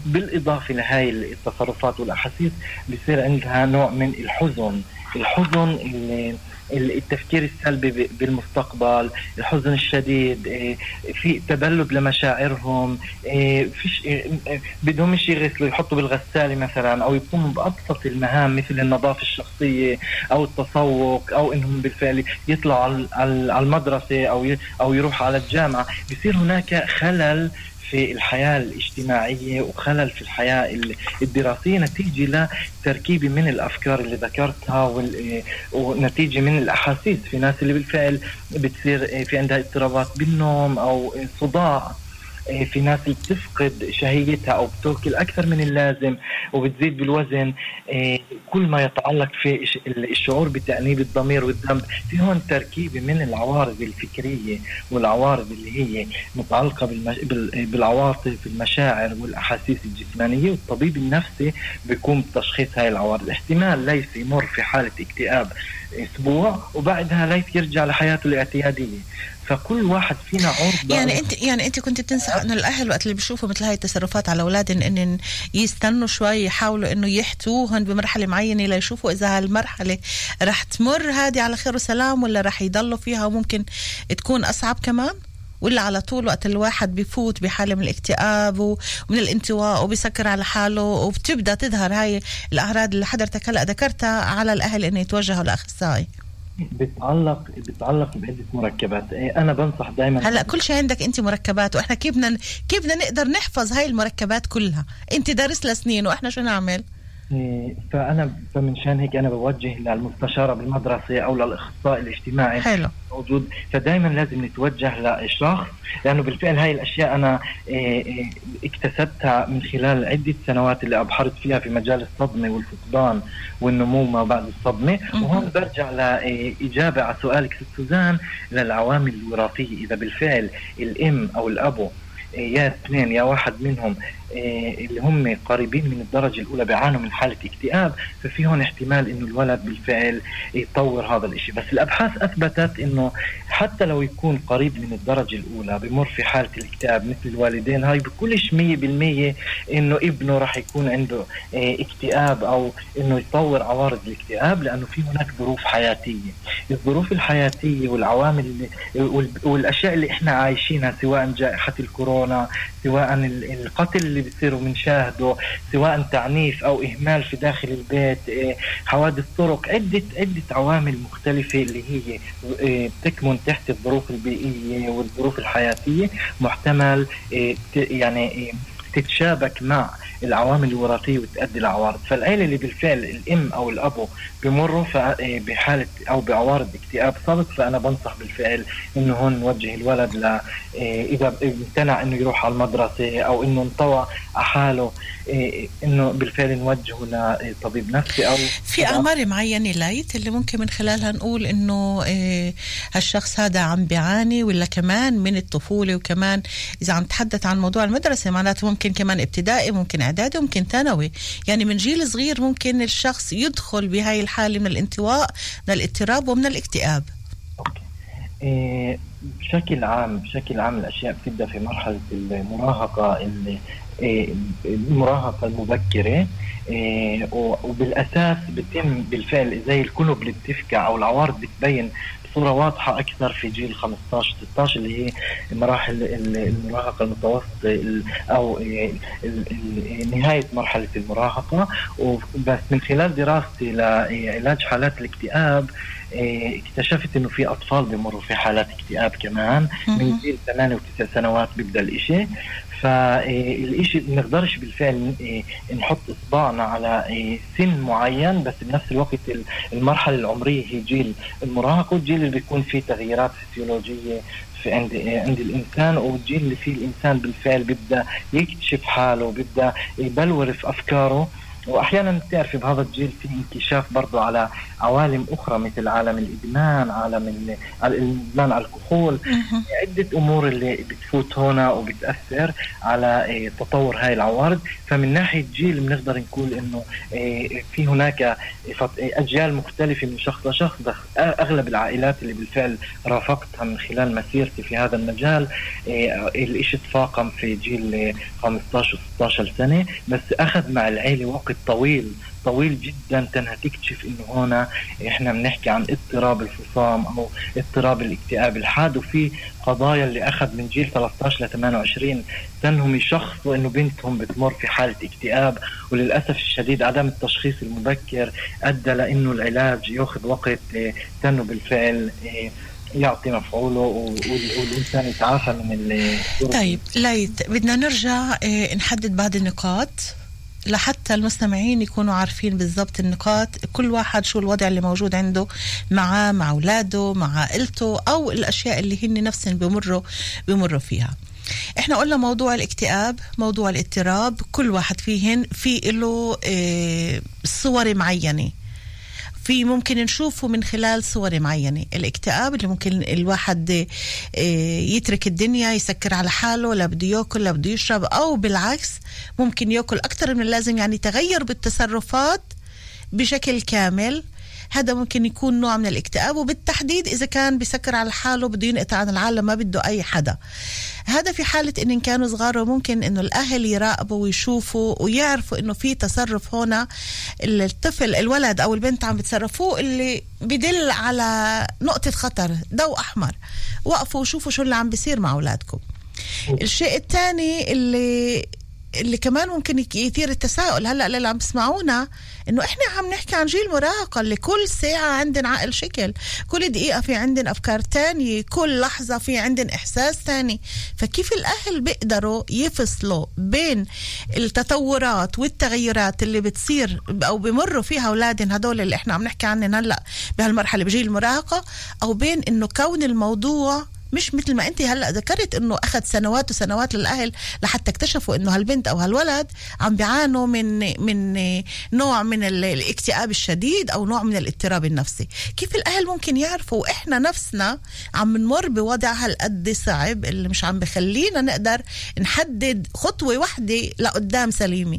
بالإضافة لهي التصرفات والأحاسيس بيصير عندها نوع من الحزن. الحزن اللي التفكير السلبي بالمستقبل الحزن الشديد إيه، في تبلد لمشاعرهم إيه، فيش إيه، بدهم شيء يغسلوا يحطوا بالغسالة مثلا أو يقوموا بأبسط المهام مثل النظافة الشخصية أو التسوق أو إنهم بالفعل يطلعوا على المدرسة أو أو يروحوا على الجامعة. بصير هناك خلل في الحياة الاجتماعية وخلل في الحياة الدراسية نتيجة لتركيبة من الأفكار اللي ذكرتها ونتيجة من الأحاسيس. في ناس اللي بالفعل بتصير في عندها اضطرابات بالنوم أو صداع. إيه، في ناس بتفقد شهيتها أو بتاكل أكثر من اللازم وبتزيد بالوزن إيه، كل ما يتعلق في الشعور بتأنيب الضمير والذنب. في هون تركيبة من العوارض الفكرية والعوارض اللي هي متعلقة بالعواطف المشاعر والأحاسيس الجسمانية والطبيب النفسي بيقوم بتشخيص هاي العوارض. احتمال ليس يمر في حالة اكتئاب أسبوع وبعدها ليث يرجع لحياته الاعتيادية. فكل واحد فينا عرضه يعني انت يعني انت كنت بتنصح انه الأهل وقت اللي بيشوفوا مثل هاي التصرفات على أولادهم ان يستنوا شوي يحاولوا إنه يحتوهم بمرحلة معينة ليشوفوا إذا هالمرحلة رح تمر هذه على خير وسلام ولا رح يضلوا فيها وممكن تكون أصعب كمان؟ ولا على طول وقت الواحد بفوت بحالة من الاكتئاب ومن الانطواء وبيسكر على حاله وبتبدأ تظهر هاي الاعراض اللي حضرتك هلأ ذكرتها على الأهل إنه يتوجهوا لأخصائي؟ بتعلق بتعلق بعده مركبات. إيه، أنا بنصح دائما هلا كل شيء عندك أنت مركبات وإحنا كيف بدنا كيف بدنا نقدر نحفظ هاي المركبات كلها؟ أنت دارس لسنين وإحنا شو نعمل؟ فأنا فمنشان هيك أنا بوجه للمستشارة بالمدرسة أو للأخصائي الاجتماعي حلو. موجود فدائما لازم نتوجه للشخص لأنه بالفعل هاي الأشياء أنا إيه، اكتسبتها من خلال عدة سنوات اللي أبحرت فيها في مجال الصدمة والفقدان والنمو ما بعد الصدمة. وهون برجع لاجابه على سؤالك ست سوزان للعوامل الوراثية. إذا بالفعل الأم أو الأبو يا اثنين يا واحد منهم اللي هم قريبين من الدرجة الأولى بيعانوا من حالة اكتئاب ففي هون احتمال إنه الولد بالفعل يطور هذا الإشي. بس الأبحاث أثبتت إنه حتى لو يكون قريب من الدرجة الأولى بمر في حالة الاكتئاب مثل الوالدين هاي بكلش مية بالمية إنه ابنه راح يكون عنده آه، اكتئاب أو إنه يطور عوارض الاكتئاب لأنه في هناك ظروف حياتية. الظروف الحياتية والعوامل اللي والأشياء اللي إحنا عايشينها سواء جائحة الكورونا سواء القتل اللي بيصير وبنشاهده سواء تعنيف أو إهمال في داخل البيت إيه، حوادث طرق عدة عدة عوامل مختلفة اللي هي إيه، بتكمن تحت الظروف البيئية والظروف الحياتية. محتمل إيه، يعني تتشابك مع العوامل الوراثية وتؤدي لعوارض فالعيلة اللي بالفعل الأم أو الابو بمروا إيه، بحالة أو بعوارض اكتئاب سابق فأنا بنصح بالفعل إنه هون نوجه الولد ل إيه، إذا امتنع إنه يروح على المدرسة أو إنه انطوى على حاله إيه، إنه بالفعل نوجهه لطبيب نفسي أو في أعمار معينة لايت اللي ممكن من خلالها نقول إنه هالشخص هذا عم بيعاني ولا كمان من الطفولة وكمان إذا عم تحدث عن موضوع المدرسة معناته ممكن كمان ابتدائي ممكن اعدادي ممكن ثانوي يعني من جيل صغير ممكن الشخص يدخل بهاي الحالة من الانطواء من الاضطراب ومن الاكتئاب أوكي. إيه بشكل عام بشكل عام الأشياء بتبدأ في مرحلة المراهقة اللي إيه المراهقة المبكرة إيه وبالأساس بتم بالفعل زي الكلب اللي بتفكع أو العوارض بتبين بصوره واضحة أكثر في جيل 15 16 اللي هي مراحل المراهقة المتوسطه أو نهاية مرحلة المراهقة. وبس من خلال دراستي لعلاج حالات الاكتئاب إيه، اكتشفت إنه في أطفال بمروا في حالات اكتئاب كمان. من جيل ثمانية وتسع سنوات بيبدأ الإشي. فالشيء ما نقدرش بالفعل إيه، نحط إصبعنا على إيه، سن معين بس بنفس الوقت المرحلة العمرية هي جيل المراهقه والجيل اللي بيكون فيه تغييرات فسيولوجيه في عند عند الإنسان والجيل اللي فيه الإنسان بالفعل بيبدأ يكتشف حاله بيبدا يبلور في أفكاره. وأحيانا بتعرفي بهذا الجيل في انكشاف برضه على عوالم أخرى مثل عالم الإدمان عالم الإدمان على الكحول. عدة أمور اللي بتفوت هنا وبتأثر على إيه، تطور هاي العوارض. فمن ناحية جيل بنقدر نقول إنه إيه، في هناك أجيال مختلفة من شخص لشخص. أغلب العائلات اللي بالفعل رافقتها من خلال مسيرتي في هذا المجال إيه، الشيء تفاقم في جيل 15 16 سنة. بس أخذ مع العيلة وقت طويل طويل جدا تكتشف إنه هنا إحنا بنحكي عن اضطراب الفصام أو اضطراب الاكتئاب. الحاد وفي قضايا اللي أخذ من جيل 13 ل 28 تنهم يشخصوا إنه بنتهم بتمر في حالة اكتئاب وللأسف الشديد عدم التشخيص المبكر أدى لإنه العلاج ياخذ وقت تنه بالفعل يعطي مفعوله والإنسان يتعافى من طيب لايت بدنا نرجع إيه، نحدد بعض النقاط. لحتى المستمعين يكونوا عارفين بالضبط النقاط كل واحد شو الوضع اللي موجود عنده معاه مع أولاده مع عائلته أو الأشياء اللي هن نفسهم بمروا بمروا فيها. إحنا قلنا موضوع الاكتئاب موضوع الاضطراب كل واحد فيهن في له آه صور معينة. في ممكن نشوفه من خلال صور معينة. الاكتئاب اللي ممكن الواحد آه، يترك الدنيا يسكر على حاله لا بده ياكل لا بده يشرب أو بالعكس ممكن ياكل أكثر من اللازم يعني تغير بالتصرفات بشكل كامل. هذا ممكن يكون نوع من الاكتئاب وبالتحديد إذا كان بسكر على حاله بده ينقطع عن العالم ما بده أي حدا. هذا في حالة إن كانوا صغار وممكن إنه الأهل يراقبوا ويشوفوا ويعرفوا إنه في تصرف هنا الطفل الولد أو البنت عم بتصرفوه اللي بدل على نقطة خطر ضوء أحمر. وقفوا وشوفوا شو اللي عم بيصير مع أولادكم. الشيء الثاني اللي اللي كمان ممكن يثير التساؤل. هلأ اللي عم بسمعونا إنه إحنا عم نحكي عن جيل مراهقة اللي كل ساعة عندنا عقل شكل كل دقيقة في عندنا أفكار تانية كل لحظة في عندنا إحساس تاني. فكيف الأهل بيقدروا يفصلوا بين التطورات والتغيرات اللي بتصير أو بمروا فيها اولادهم هدول اللي إحنا عم نحكي عنهم هلأ بهالمرحلة بجيل المراهقه أو بين إنه كون الموضوع مش مثل ما انت هلا ذكرت انه اخذ سنوات وسنوات للاهل لحتى اكتشفوا انه هالبنت أو هالولد عم بيعانوا من من نوع من الاكتئاب الشديد أو نوع من الاضطراب النفسي. كيف الاهل ممكن يعرفوا إحنا نفسنا عم نمر بوضع هالقد صعب اللي مش عم بخلينا نقدر نحدد خطوة واحدة لقدام سليمة؟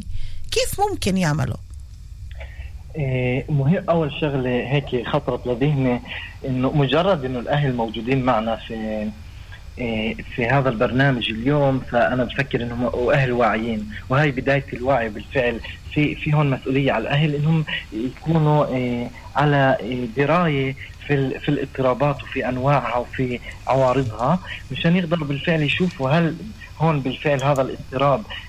كيف ممكن يعملوا؟ إيه، مهم أول شغلة هيك خطرت لذهني إنه مجرد إنه الأهل موجودين معنا في إيه، في هذا البرنامج اليوم فأنا بفكر إنهم واهل واعيين. وهي بداية الوعي بالفعل. في في هون مسؤولية على الأهل إنهم يكونوا إيه، على دراية في في الاضطرابات وفي أنواعها وفي عوارضها مشان يقدروا بالفعل يشوفوا هل هون بالفعل هذا الاضطراب إيه،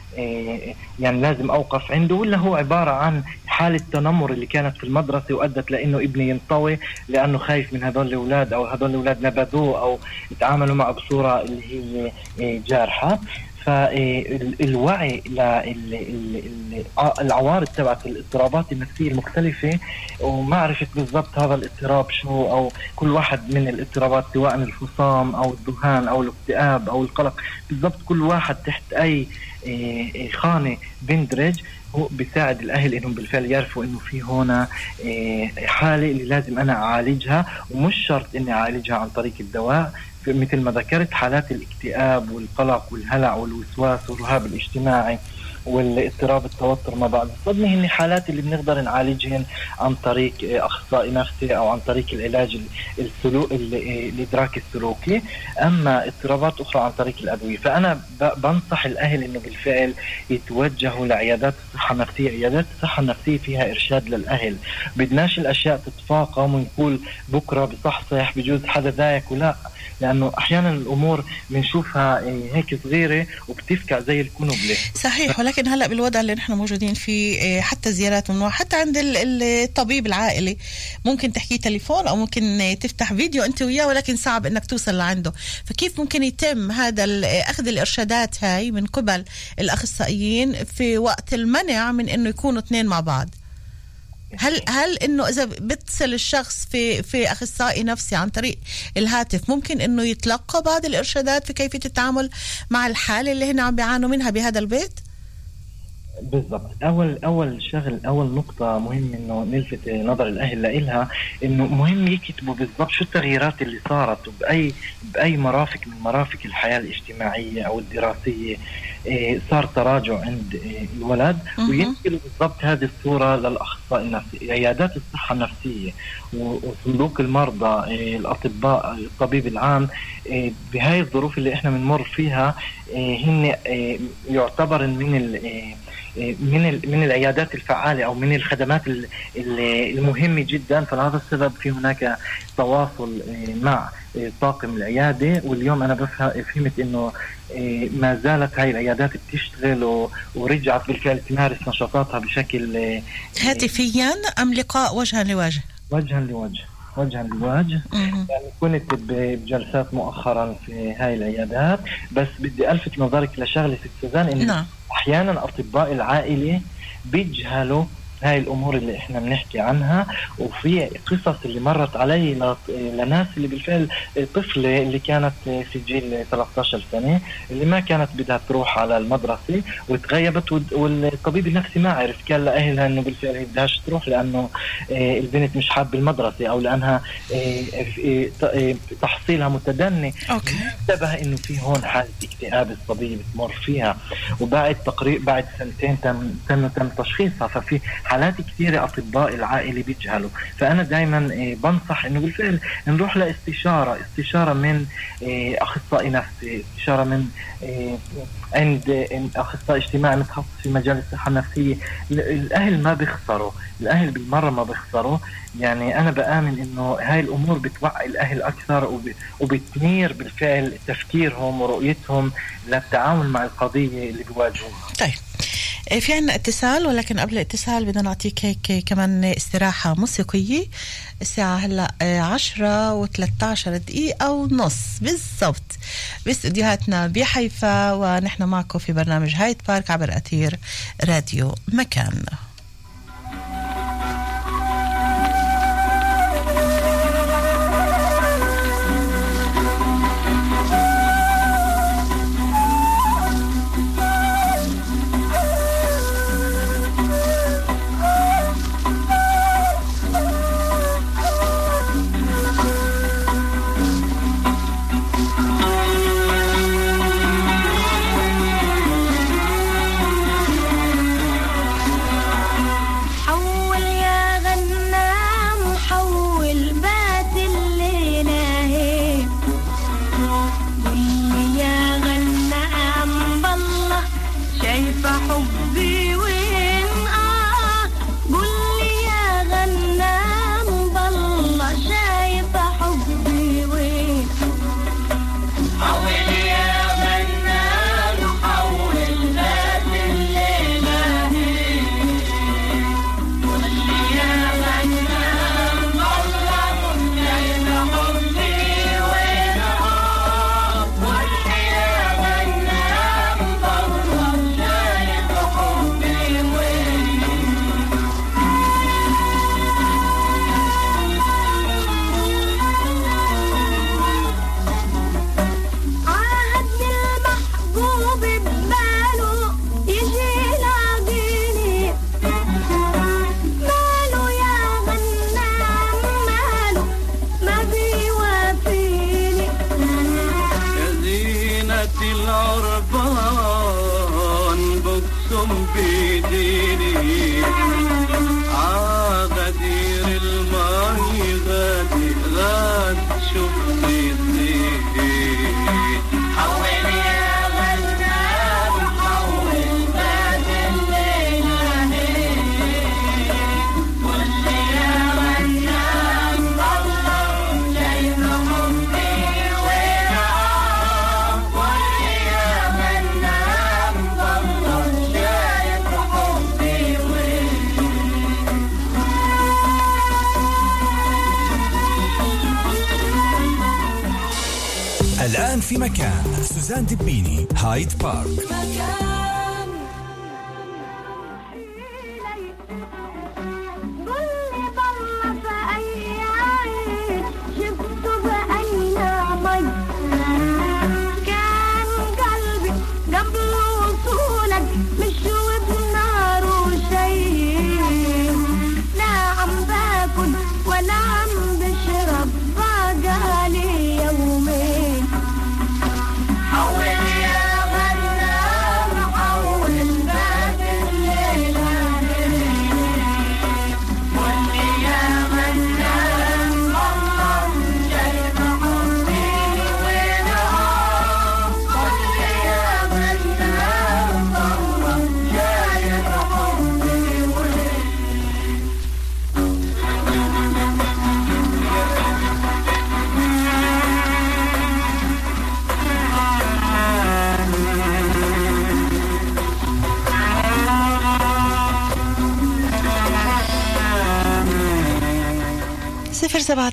يعني لازم أوقف عنده ولا هو عبارة عن حالة تنمر اللي كانت في المدرسة وأدت لإنه ابني ينطوي لأنه خايف من هذول الأولاد أو هذول الأولاد نبذوه أو تعاملوا معه بصورة اللي هي إيه، جارحة. فالوعي للعوارض تبعت الاضطرابات النفسية المختلفة ومعرفه بالضبط هذا الاضطراب شو أو كل واحد من الاضطرابات سواء الفصام أو الذهان أو الاكتئاب أو القلق بالضبط كل واحد تحت أي إيه، إيه، خانة بندرج هو بيساعد الأهل إنهم بالفعل يعرفوا إنه في هنا إيه، حالة اللي لازم أنا أعالجها ومش شرط إني أعالجها عن طريق الدواء. مثل ما ذكرت حالات الاكتئاب والقلق والهلع والوسواس والرهاب الاجتماعي والاضطراب التوتر ما بعد. الصدمة هن حالات اللي بنقدر نعالجهن عن طريق أخصائي نفسي أو عن طريق العلاج السلوك الإدراك السلوكي أما اضطرابات أخرى عن طريق الأدوية. فأنا بنصح الأهل إنه بالفعل يتوجهوا لعيادات الصحة النفسية. عيادات الصحة النفسية فيها إرشاد للأهل. بدناش الأشياء تتفاقم ونقول بكرة بصحصح بجوز حدا ذاك ولا. لأنه أحيانا الأمور بنشوفها إيه، هيك صغيرة وبتفكع زي الكنبله صحيح ولكن هلأ بالوضع اللي نحن موجودين فيه إيه، حتى زيارات ممنوعه حتى عند الطبيب العائلي. ممكن تحكي تليفون أو ممكن تفتح فيديو أنت وياه ولكن صعب إنك توصل لعنده. فكيف ممكن يتم هذا أخذ الإرشادات هاي من قبل الأخصائيين في وقت المنع من إنه يكونوا اثنين مع بعض؟ هل هل إنه إذا بتصل الشخص في في أخصائي نفسي عن طريق الهاتف ممكن إنه يتلقى بعض الإرشادات في كيفية التعامل مع الحالة اللي هنا عم بيعانوا منها بهذا البيت؟ بالضبط. اول أول شغل أول نقطة مهم إنه نلفت نظر الأهل لها إنه مهم يكتبوا بالضبط شو التغييرات اللي صارت وباي بأي مرافق من مرافق الحياة الاجتماعية أو الدراسية. إيه صار تراجع عند إيه الولد وينقلوا بالضبط هذه الصورة للأخصائي النفسي عيادات الصحة النفسية. وصندوق المرضى إيه الأطباء الطبيب العام بهاي الظروف اللي إحنا بنمر فيها هن يعتبر من من من العيادات الفعالة أو من الخدمات المهمة جدا. فلهذا السبب في هناك تواصل آه، مع آه، طاقم العيادة. واليوم أنا بفهم فهمت إنه آه، ما زالت هاي العيادات بتشتغل ورجعت بالفعل تمارس نشاطاتها بشكل هاتفيا أم لقاء وجها لوجه؟ وجها لوجه وجها لوجه. يعني كنت بجلسات مؤخرا في هاي العيادات. بس بدي ألفت نظرك لشغلة ست سوزان إنه نعم. أحيانا اطباء العائلة بيجهلوا هاي الأمور اللي إحنا بنحكي عنها وفي قصص اللي مرت علي لناس اللي بالفعل طفلة اللي كانت في جيل 13 سنة اللي ما كانت بدها تروح على المدرسة وتغيبت والطبيب النفسي ما عرف قال لأهلها إنه بالفعل هي بدهاش تروح لأنه آه، البنت مش حابة المدرسة أو لأنها آه، آه، تحصيلها متدني. أوكي. انتبه إنه في هون حالة اكتئاب الصبيه بتمر فيها وبعد تقريبا بعد سنتين تم تم تم تشخيصها ففي حالات كثيرة أطباء العائلة بيجهلوا. فأنا دائما آه، بنصح أنه بالفعل نروح لاستشارة. استشارة من آه، أخصائي نفسي استشارة من آه، عند أخصائي اجتماعي متخصص في مجال الصحة النفسية. الأهل ما بيخسروا الأهل بالمرة ما بيخسروا. يعني أنا بآمن إنه هاي الأمور بتوعي الأهل أكثر وبتنير بالفعل تفكيرهم ورؤيتهم للتعامل مع القضية اللي بيواجهوها. طيب. إيه، في عنا اتصال ولكن قبل الاتصال بدنا نعطيك هيك كمان استراحة موسيقية. الساعة هلأ إيه، عشرة و13 دقيقة ونص بالضبط. باستديوهاتنا بحيفا ونحن معكم في برنامج هايد بارك عبر أثير راديو مكان.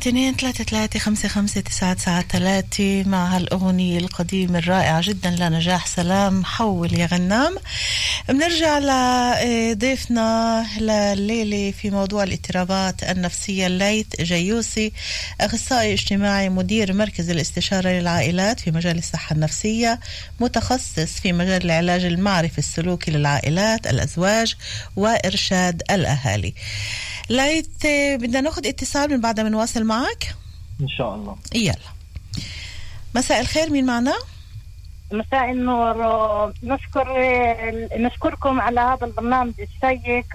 اثنين ثلاثة ثلاثة خمسة خمسة تسعة تسعة ثلاثة مع هالأغنية القديمة الرائعة. جدا لنجاح سلام حول يا غنام. بنرجع لضيفنا لليلة في موضوع الاضطرابات النفسية. الليث جيوسي أخصائي اجتماعي مدير مركز الاستشارة للعائلات في مجال الصحة النفسية متخصص في مجال العلاج المعرفي السلوكي للعائلات الأزواج وإرشاد الأهالي. ليت بدنا ناخذ اتصال من بعدها بنواصل معك. إن شاء الله. يلا. مساء الخير مين معنا؟ مساء النور. نشكر نشكركم على هذا البرنامج الشيق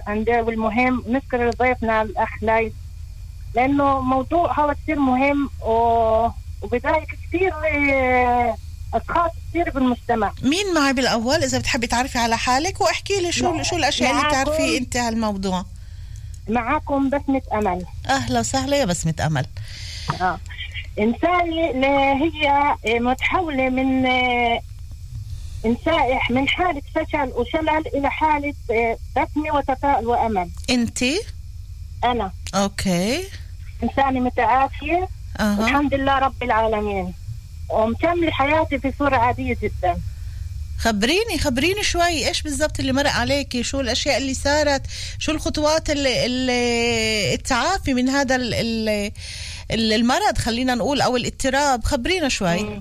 والمهم. نشكر ضيفنا الاخ ليث لأنه موضوع هذا كثير مهم وبداية كثير أشخاص كثير بالمجتمع. مين معي بالأول؟ إذا بتحبي تعرفي على حالك وأحكي لي شو شو الأشياء اللي تعرفي أنت على الموضوع معاكم بسمة أمل أهلا وسهلا يا بسمة أمل آه. إنساني هي متحولة من إنسائح من حالة فشل وشلل إلى حالة بسمة وتفاؤل وأمل. أنت؟ أنا. أوكي. إنسانة متعافية أه. الحمد لله رب العالمين. ومكملة حياتي في صورة عادية جدا. خبريني خبريني شوي إيش بالضبط اللي مرق عليكي شو الأشياء اللي صارت شو الخطوات اللي, اللي التعافي من هذا ال المرض خلينا نقول أو الاضطراب. خبرينا شوي.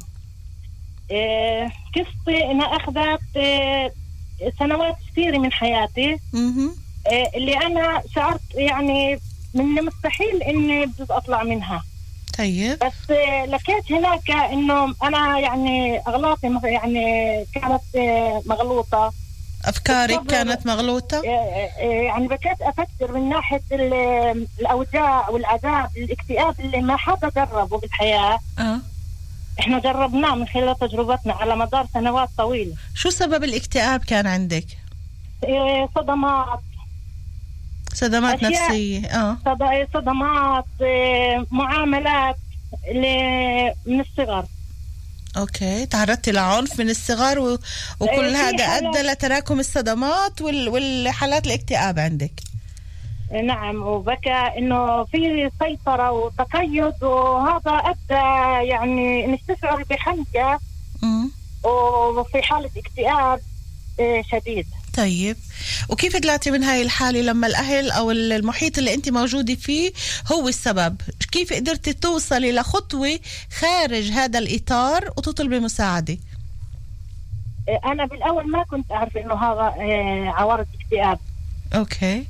إيه قصتي إنها أخذت إيه سنوات كثيرة من حياتي. إيه اللي أنا شعرت يعني من مستحيل إني بدي أطلع منها. طيب. بس لقيت هناك إنه أنا يعني أغلاطي يعني كانت مغلوطة. أفكارك كانت مغلوطة؟ يعني بكيت أفكر من ناحية الأوجاع والعذاب الاكتئاب اللي ما حدا جربه بالحياة. آه. إحنا جربناه من خلال تجربتنا على مدار سنوات طويلة. شو سبب الاكتئاب كان عندك؟ صدمات صدمات نفسية آه. صدمات معاملات من الصغر. أوكي تعرضتي لعنف من الصغر و... وكل هذا أدى لتراكم الصدمات وال... والحالات الاكتئاب عندك. نعم وبكى إنه في سيطرة وتقيد وهذا أدى يعني انك تشعر بحنكه وفي حالة اكتئاب شديد. طيب. وكيف طلعتي من هاي الحالة لما الأهل أو المحيط اللي أنت موجودة فيه هو السبب؟ كيف قدرتي توصلي لخطوة خارج هذا الإطار وتطلبي مساعدة؟ أنا بالأول ما كنت أعرف إنه هذا عوارض اكتئاب. أوكي.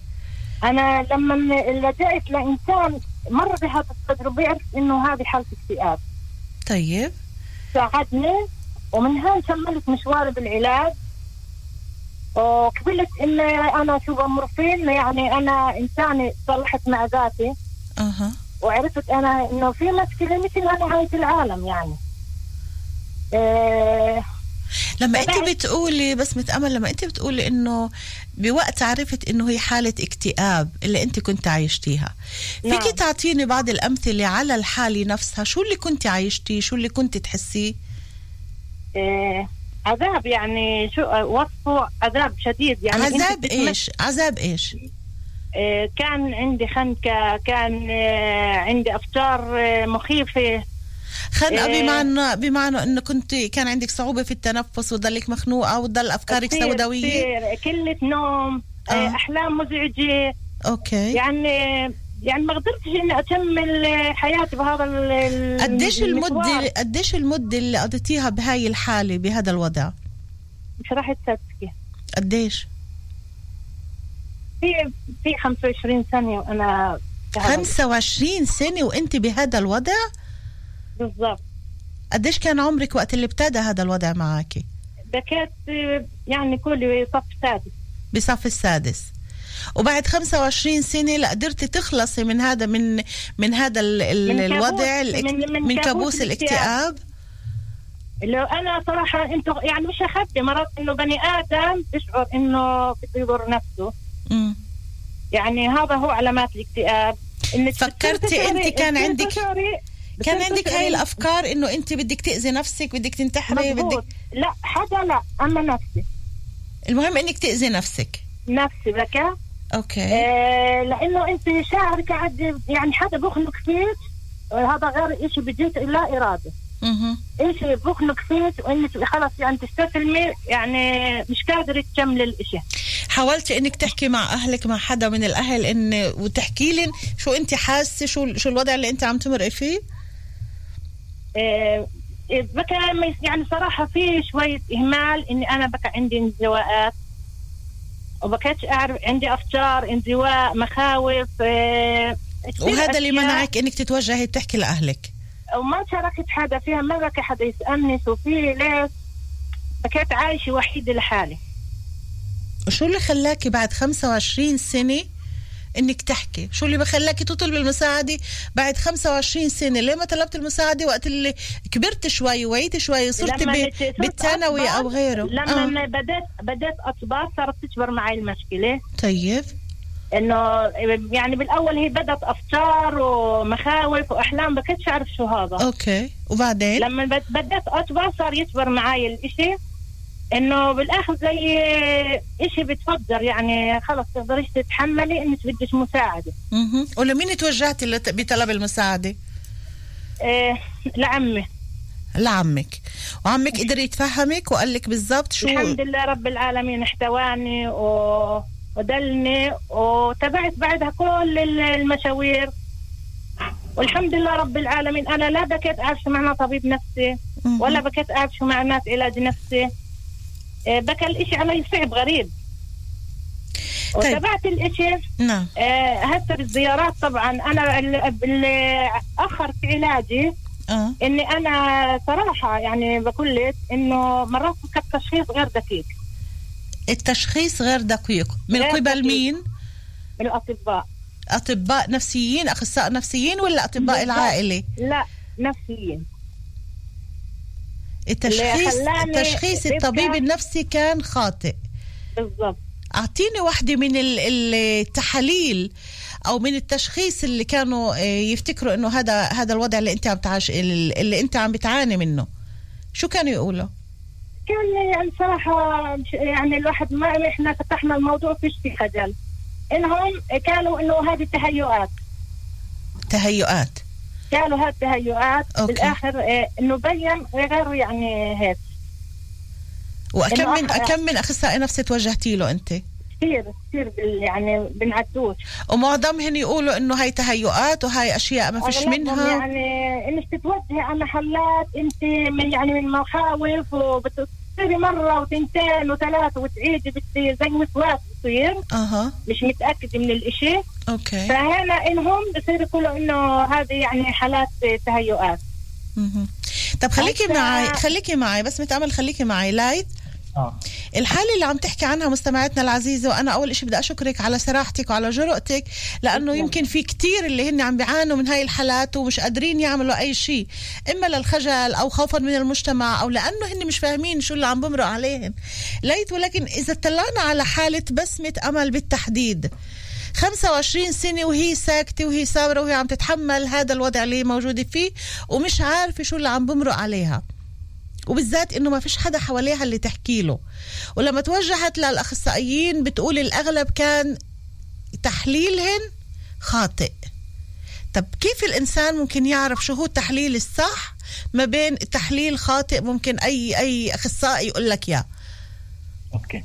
أنا لما لجأت لإنسان مر بهذا التجربة عرفت إنه هذه حالة اكتئاب. طيب. ساعدني ومن هون كملت مشواري بالعلاج. وقبلت ان أنا شو بمورفين يعني أنا إنسانة صلحت مع ذاتي. أها. وعرفت أنا إنه في مشكله مثل نهايه العالم يعني. إيه. لما انت. بتقولي بس متأمل لما انت بتقولي إنه بوقت عرفت إنه هي حالة اكتئاب اللي انت كنت عايشتيها. نعم. فيكي تعطيني بعض الأمثلة على الحالة نفسها شو اللي كنت عايشتيه؟ شو اللي كنت تحسيه؟ إيه. عذاب يعني شو وصفه عذاب شديد يعني عذاب إيش؟ عذاب إيش؟ إيه كان عندي خنقه كان إيه عندي أفكار إيه مخيفة. خنقه إيه. بمعنى بمعنى انه كنت كان عندك صعوبة في التنفس وتضلك مخنوقة وتضل أفكارك كثير، قله نوم آه. أحلام مزعجة. أوكي. يعني يعني ما قدرتش إني أكمل حياتي بهذا قديش. المدة قديش المدة اللي قضيتيها بهاي الحالة بهذا الوضع؟ مش راح تصدقي قديش؟ في في 25 سنة وأنا بهذا- 25 سنة وأنت بهذا الوضع؟ بالضبط. قديش كان عمرك وقت اللي ابتدى هذا الوضع معك؟ بكيت يعني كل صف سادس. بصف السادس. وبعد 25 سنة لقدرتي تخلصي من هذا من من هذا ال ال من الوضع من- من من كابوس الاكتئاب. لو أنا صراحة انتو يعني مش أخبي مرات إنه بني آدم بيشعر إنه بده يضر نفسه. مم. يعني هذا هو علامات الاكتئاب. إنك فكرتي تشعري- كان عندك- كان عندك هاي الأفكار إنه أنت بدك تأذي نفسك بدك تنتحري. بدك لا حدا لا أما نفسي. المهم إنك تأذي نفسك. نفسي بكى. أوكي. آه لأنه أنت شاعر قاعد يعني حدا بخنق فيك هذا غير شيء بيجيك لا إرادة. شيء بخنق فيك وإنك خلص يعني تستسلمي يعني مش قادرة تكمل الإشي. حاولتي إنك تحكي مع أهلك مع حدا من الأهل إن وتحكي لهم شو أنت حاسة شو شو الوضع اللي أنت عم تمرقي فيه؟ آه، بكى ما يس- يعني صراحة في شوية إهمال إني أنا بكى عندي انزواءات. وبكيتش أعرف عندي أفكار انزواء مخاوف آه، وهذا اللي. منعك إنك تتوجهي تحكي لأهلك وما شاركت حدا فيها ما بكى حدا يسألني شو في ليش بكيت عايشة وحيدة لحالي وشو اللي خلاكي بعد 25 سنة إنك تحكي. شو اللي بخلاكي تطلب المساعدة؟ بعد 25 سنة ليه ما طلبت المساعدة وقت اللي كبرت شوي وعيت شوي صرت بالثانوي أو غيره؟ لما آه. بدأت بدأت أكبر صارت تكبر معي المشكلة. طيب. إنه يعني بالأول هي بدت افكار ومخاوف وأحلام بكتش أعرف شو هذا. أوكي. وبعدين؟ لما بد- بدأت أكبر صار يكبر معي الإشي. إنه بالآخر زي إشي بتفجر يعني خلص تقدريش تتحملي إنك بدك مساعدة. مهم. ولمين توجهتي بطلب المساعدة؟ إيه لعمي. لعمك. وعمك قدر يتفهمك وقال لك بالضبط شو الحمد لله رب العالمين احتواني و... ودلني وتبعت بعدها كل ال- المشاوير. والحمد لله رب العالمين. أنا لا بكيت أعرف شو معنى طبيب نفسي. ولا بكيت أعرف شو معنات علاج نفسي. بكى الإشي علي صعب غريب. طيب. وتبعت الإشي نعم. آه، هسه بالزيارات طبعا. أنا ال- اللي اخر في علاجي آه. إني أنا صراحة يعني بقول لك إنه مرات كان التشخيص غير دقيق. التشخيص غير دقيق. من غير قبل دقيق. مين؟ من الأطباء. أطباء نفسيين أخصائي نفسيين ولا أطباء بالضبط. العائلة؟ لا نفسيين. التشخيص التشخيص. الطبيب النفسي كان خاطئ. بالضبط. أعطيني واحدة من ال- التحاليل أو من التشخيص اللي كانوا آه، يفتكروا إنه هذا هذا الوضع اللي أنت عم تعاش اللي أنت عم بتعاني منه. شو كانوا يقولوا؟ كان يعني مش- يعني الواحد ما إحنا فتحنا الموضوع فيش في خجل. إنهم كانوا إنه هذه تهيؤات تهيؤات. قالوا هذه تهيؤات. بالآخر آه، إنه بين غير يعني هيك. وكم من كم من أخصائي نفسي توجهتي له أنت؟ كثير كثير يعني بنعدوش. ومعظمهم يقولوا إنه هاي تهيؤات وهي أشياء ما فيش منها؟ يعني إنك تتوجهي على محلات أنت من يعني من مخاوف وبتصيري مرة وتنتين وثلاثة وتعيدي زي وسواس بصير أها. مش متأكدة من الإشي. أوكي. فهنا إنهم بصير يقولوا إنه هذه يعني حالات تهيؤات. طب خليكي معي خليكي معي بس متأمل خليكي معي. لايت آه. الحالة اللي عم تحكي عنها مستمعتنا العزيزة وأنا أول إشي بدي أشكرك على صراحتك وعلى جرأتك لأنه يمكن في كتير اللي هن عم بيعانوا من هاي الحالات ومش قادرين يعملوا أي شيء إما للخجل أو خوفا من المجتمع أو لأنه هن مش فاهمين شو اللي عم بمرق عليهم ليت ولكن إذا اطلعنا على حالة بسمة أمل بالتحديد 25 سنة وهي ساكتة وهي صابرة وهي عم تتحمل هذا الوضع اللي موجودة فيه ومش عارفة شو اللي عم بمرق عليها. وبالذات إنه ما فيش حدا حواليها اللي تحكي له. ولما توجهت للأخصائيين بتقول الأغلب كان تحليلهن خاطئ. طب كيف الإنسان ممكن يعرف شو هو التحليل الصح ما بين تحليل خاطئ ممكن اي أي أخصائي يقول لك إياه؟ أوكي.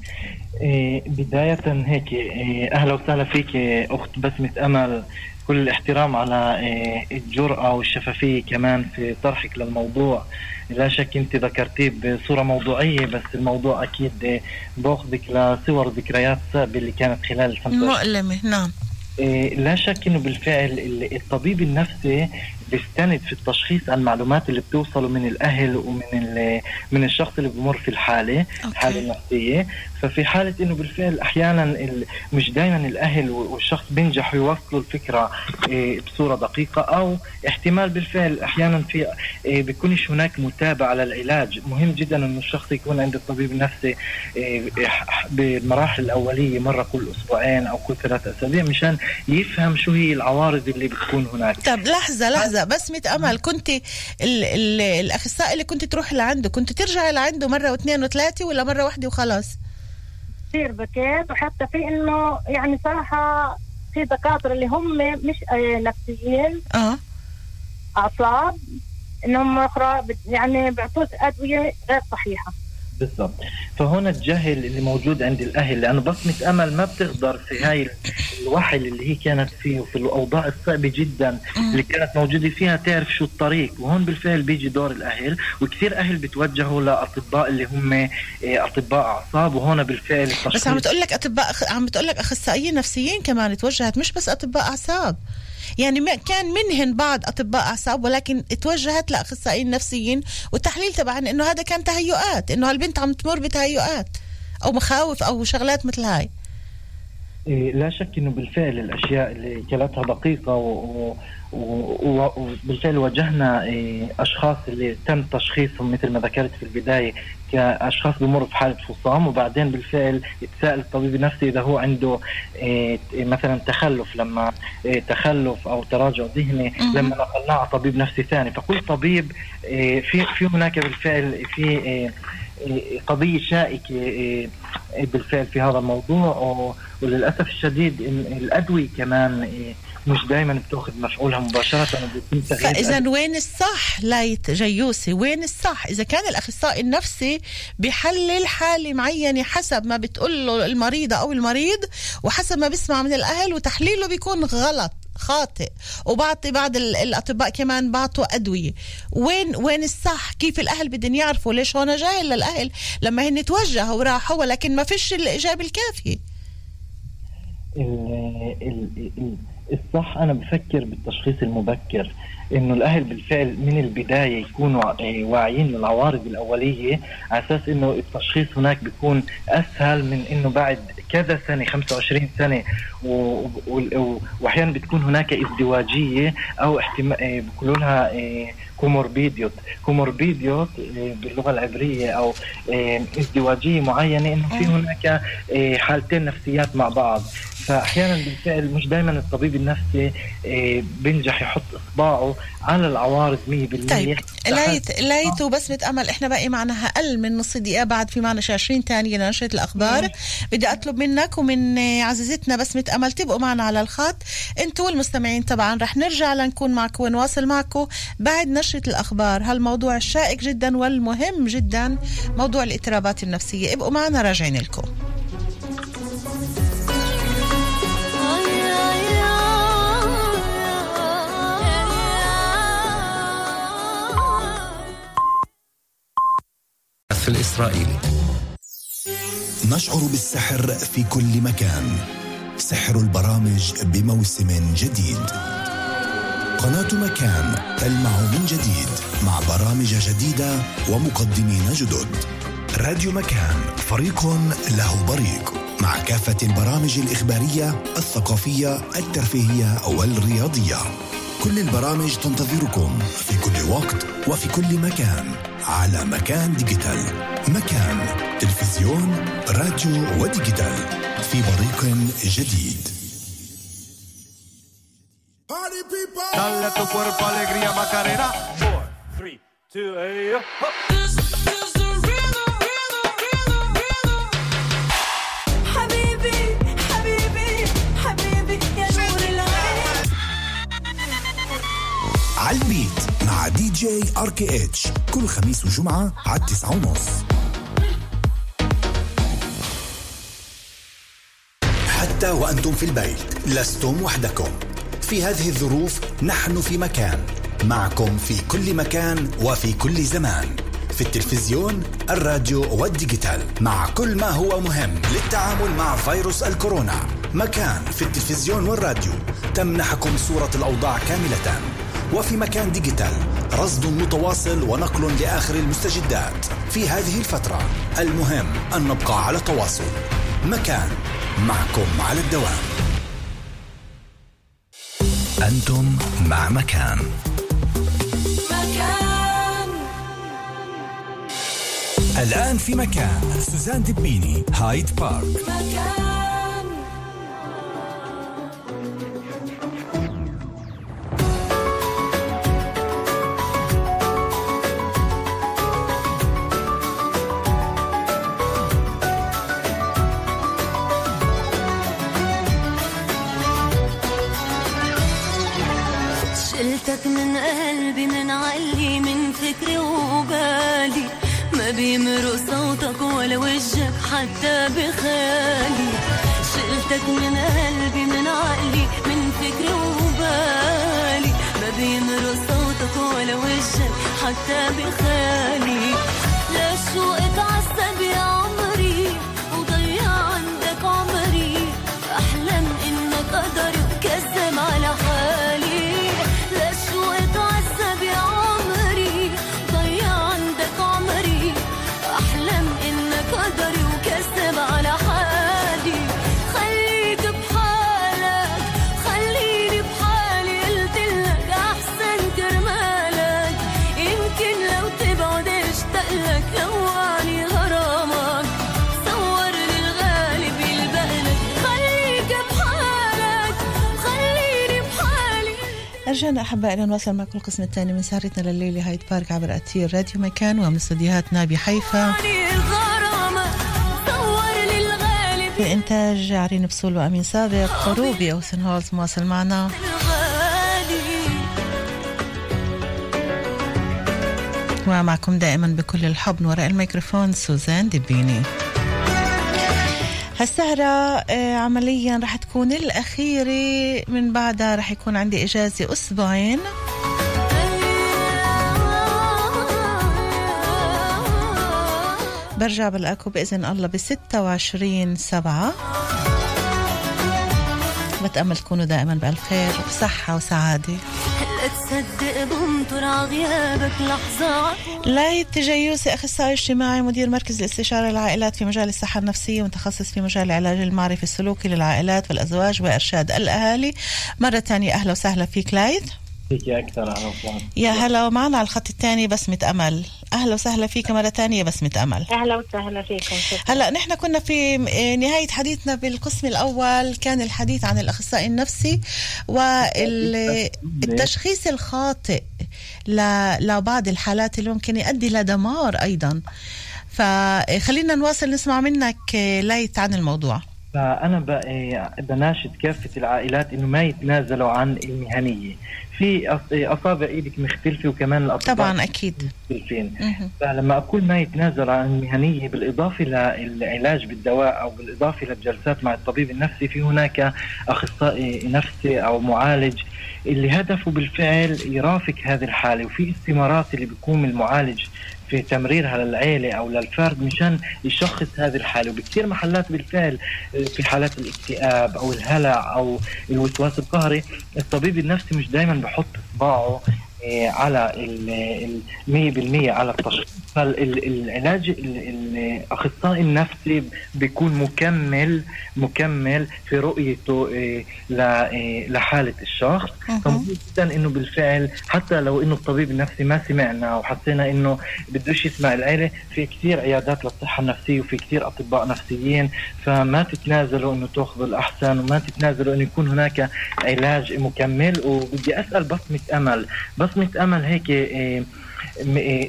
إيه بداية هيك إيه أهلا وسهلا فيك أخت بسمة أمل. كل الاحترام على إيه الجرأة والشفافية كمان في طرحك للموضوع. لا شك أنت ذكرتيه بصورة موضوعية بس الموضوع أكيد بأخذك لصور ذكريات صعبه اللي كانت خلال مؤلمة نعم. إيه لا شك إنه بالفعل الطبيب النفسي بيستند في التشخيص المعلومات اللي بتوصله من الأهل ومن من الشخص اللي بمر في الحالة. الحاله النفسيه ففي حالة إنه بالفعل أحيانا مش دائما الأهل والشخص بينجحوا يوصلوا الفكرة إيه، بصورة دقيقة أو احتمال بالفعل أحيانا في إيه، بيكونش هناك متابعة للعلاج. مهم جدا إنه الشخص يكون عند الطبيب النفسي إيه، بالمراحل الأولية مرة كل أسبوعين أو كل ثلاث أسابيع مشان يفهم شو هي العوارض اللي بتكون هناك. طب لحظة لحظة. بسمة أمل. كنت ال ال الأخصائي اللي كنت تروح لعنده كنت ترجعي لعنده مرة واثنين وثلاثة ولا مرة واحدة وخلاص؟ كثير بكيت وحتى في إنه يعني صراحة في دكاترة اللي هم مش آه، نفسيين. آه. أعصاب إنهم أخرى يعني بيعطوك أدوية غير صحيحة. بالضبط. فهنا الجهل اللي موجود عند الأهل لأنه بصمة أمل ما بتقدر في هاي الوحل اللي هي كانت فيه وفي الأوضاع الصعبة جدا اللي كانت موجودة فيها تعرف شو الطريق. وهون بالفعل بيجي دور الأهل وكثير أهل بتوجهوا لأطباء اللي هم آه، أطباء أعصاب. وهون بالفعل التشخيص بس عم بتقول لك أطباء عم بتقول لك أخصائيين نفسيين كمان توجهت مش بس أطباء أعصاب. يعني كان منهن بعض أطباء أعصاب ولكن توجهت لأخصائيين نفسيين والتحليل تبعا إنه هذا كان تهيؤات إنه هالبنت عم تمر بتهيؤات أو مخاوف أو شغلات مثل هاي. إيه، لا شك إنه بالفعل الأشياء اللي كلتها دقيقة وبالفعل واجهنا إيه، أشخاص اللي تم تشخيصهم مثل ما ذكرت في البداية كأشخاص بمروا بحاله فصام وبعدين بالفعل يتساءل الطبيب النفسي إذا هو عنده إيه، مثلا تخلف لما تخلف أو تراجع ذهني لما نقلناه على طبيب نفسي ثاني. فكل طبيب في في هناك بالفعل في قضية شائكة بالفعل في هذا الموضوع وللأسف الشديد الأدوية كمان مش دائما بتأخذ مفعولها مباشرة فاذا وين الصح ليث جيوسي؟ وين الصح؟ إذا كان الأخصائي النفسي بحلل حالة معينة حسب ما بتقول له المريضه أو المريض وحسب ما بيسمع من الأهل وتحليله بيكون غلط خاطئ. وبعطي بعض الأطباء كمان بعطوا أدوية. وين وين الصح؟ كيف الأهل بدهم يعرفوا؟ ليش هون جاهل للأهل؟ لما هن توجهوا وراحوا ولكن ما فيش الإجابة الكافية. الصح أنا بفكر بالتشخيص المبكر إنه الأهل بالفعل من البداية يكونوا آه، واعيين للعوارض الأولية على أساس إنه التشخيص هناك بيكون أسهل من إنه بعد كذا سنة 25 سنة واحيانا بتكون هناك ازدواجية أو احتمال آه، بيقولوا لها آه، קומורבידיות קומורבידיות باللغة العبرية أو ازدواجية معينة إنه في هناك حالتين نفسيات مع بعض. فأحيانا بالفعل مش دائما الطبيب النفسي آه، بينجح يحط اصبعه على العوارض 100% طيب ليث ليث وبس بتامل إحنا باقي معنا أقل من نص دقيقة بعد في معنا 20 ثانية لنشرة الأخبار. بدي أطلب منك ومن عزيزتنا بسمة أمل تبقوا معنا على الخط. أنتوا المستمعين طبعا رح نرجع لنكون معكم ونواصل معكم بعد نشرة الأخبار. هالموضوع الشائك جدا والمهم جدا موضوع الإضطرابات النفسية. ابقوا معنا راجعين لكم. الإسرائيلي. نشعر بالسحر في كل مكان. سحر البرامج بموسم جديد. قناة مكان تلمع من جديد مع برامج جديدة ومقدمين جدد. راديو مكان فريق له بريق مع كافة البرامج الإخبارية الثقافية الترفيهية والرياضية. كل البرامج تنتظركم في كل وقت وفي كل مكان. على مكان digital. مكان تلفزيون راديو و digital. في بريق جديد. Dale tu cuerpo alegría, Macarena. Four, three, two, hey, up. حبيبي حبيبي حبيبي يا نور العين على ال beat DJ RKH كل خميس وجمعة على التسعة ونص. حتى وأنتم في البيت لستم وحدكم. في هذه الظروف نحن في مكان معكم في كل مكان وفي كل زمان. في التلفزيون الراديو وال digital مع كل ما هو مهم للتعامل مع فيروس الكورونا. مكان في التلفزيون والراديو. تمنحكم صورة الأوضاع كاملة. وفي مكان digital رصد متواصل ونقل لآخر المستجدات. في هذه الفترة المهم أن نبقى على تواصل. مكان معكم على الدوام. أنتم مع مكان. مكان. الآن في مكان سوزان دبيني هايد بارك. مكان. شلتك من قلبي من علي من فكري وبالي ما بيمر صوتك ولا وجهك حتى بخالي شلتك من قلبي من عقلي من فكري وبالي ما بيمر صوتك ولا وجهك حتى بخالي لا شو رجعنا أحبائنا نواصل معكم القسم الثاني من سهرتنا لليلة هايد بارك عبر أثير راديو مكان ومن استديوهاتنا بحيفا. في إنتاج عرين بصول وأمين سابق روبي أوسن هولز مواصل معنا. ومعكم دائما بكل الحب وراء الميكروفون سوزان دبيني هالسهرة آه، عمليا رح تكون الأخيرة من بعدها رح يكون عندي إجازة أسبوعين. برجع بلاقوا بإذن الله ب 26 سبعة. بتأمل تكونوا دائما بألف خير وصحة وسعادة. لا تصدق بنطر عغيابك لحظة. لايت تجيوسي أخصائي اجتماعي مدير مركز الاستشارة للعائلات في مجال الصحة النفسية ومتخصص في مجال العلاج المعرفي السلوكي للعائلات والأزواج وإرشاد الأهالي. مرة تانية أهلا وسهلا فيك لايت. فيكي أكثر أهلا وسهلا يا هلا ومعنا على الخط الثاني بسمة أمل. أهلا وسهلا فيك مرة تانية بسمة أمل. أهلا وسهلا فيكم شكرا. هلا نحن كنا في نهاية حديثنا بالقسم الأول. كان الحديث عن الأخصائي النفسي والتشخيص الخاطئ لبعض الحالات اللي ممكن يؤدي لدمار أيضا. فخلينا نواصل نسمع منك ليت عن الموضوع. فأنا ب- إيه، بناشد كافة العائلات إنه ما يتنازلوا عن المهنية. في إيه، أصابع إيدك مختلفة وكمان الاطباء طبعا أكيد. مختلفين. فلما أقول ما يتنازل عن المهنية بالإضافة للعلاج بالدواء أو بالإضافة للجلسات مع الطبيب النفسي في هناك أخصائي نفسي أو معالج اللي هدفه بالفعل يرافق هذه الحالة. وفي استمارات اللي بيقوم المعالج في تمريرها للعيله أو للفرد مشان يشخص هذه الحالة. وبكثير محلات بالفعل آه، في حالات الاكتئاب أو الهلع أو الوسواس القهري الطبيب النفسي مش دائما بحط اصبعه آه، على ال 100% على التشخيص فالعلاج الاخصائي النفسي بيكون مكمل مكمل في رؤيته آه، آه، لحالة الشخص. فمهم جدا إنه بالفعل حتى لو إنه الطبيب النفسي ما سمعنا وحسينا إنه بدوش يسمع العيلة في كثير عيادات للصحة النفسية وفي كثير أطباء نفسيين. فما تتنازلوا إنه تأخذوا الأحسن وما تتنازلوا إنه يكون هناك علاج مكمل. وبدي أسأل بصمة أمل. بصمة أمل هيك إيه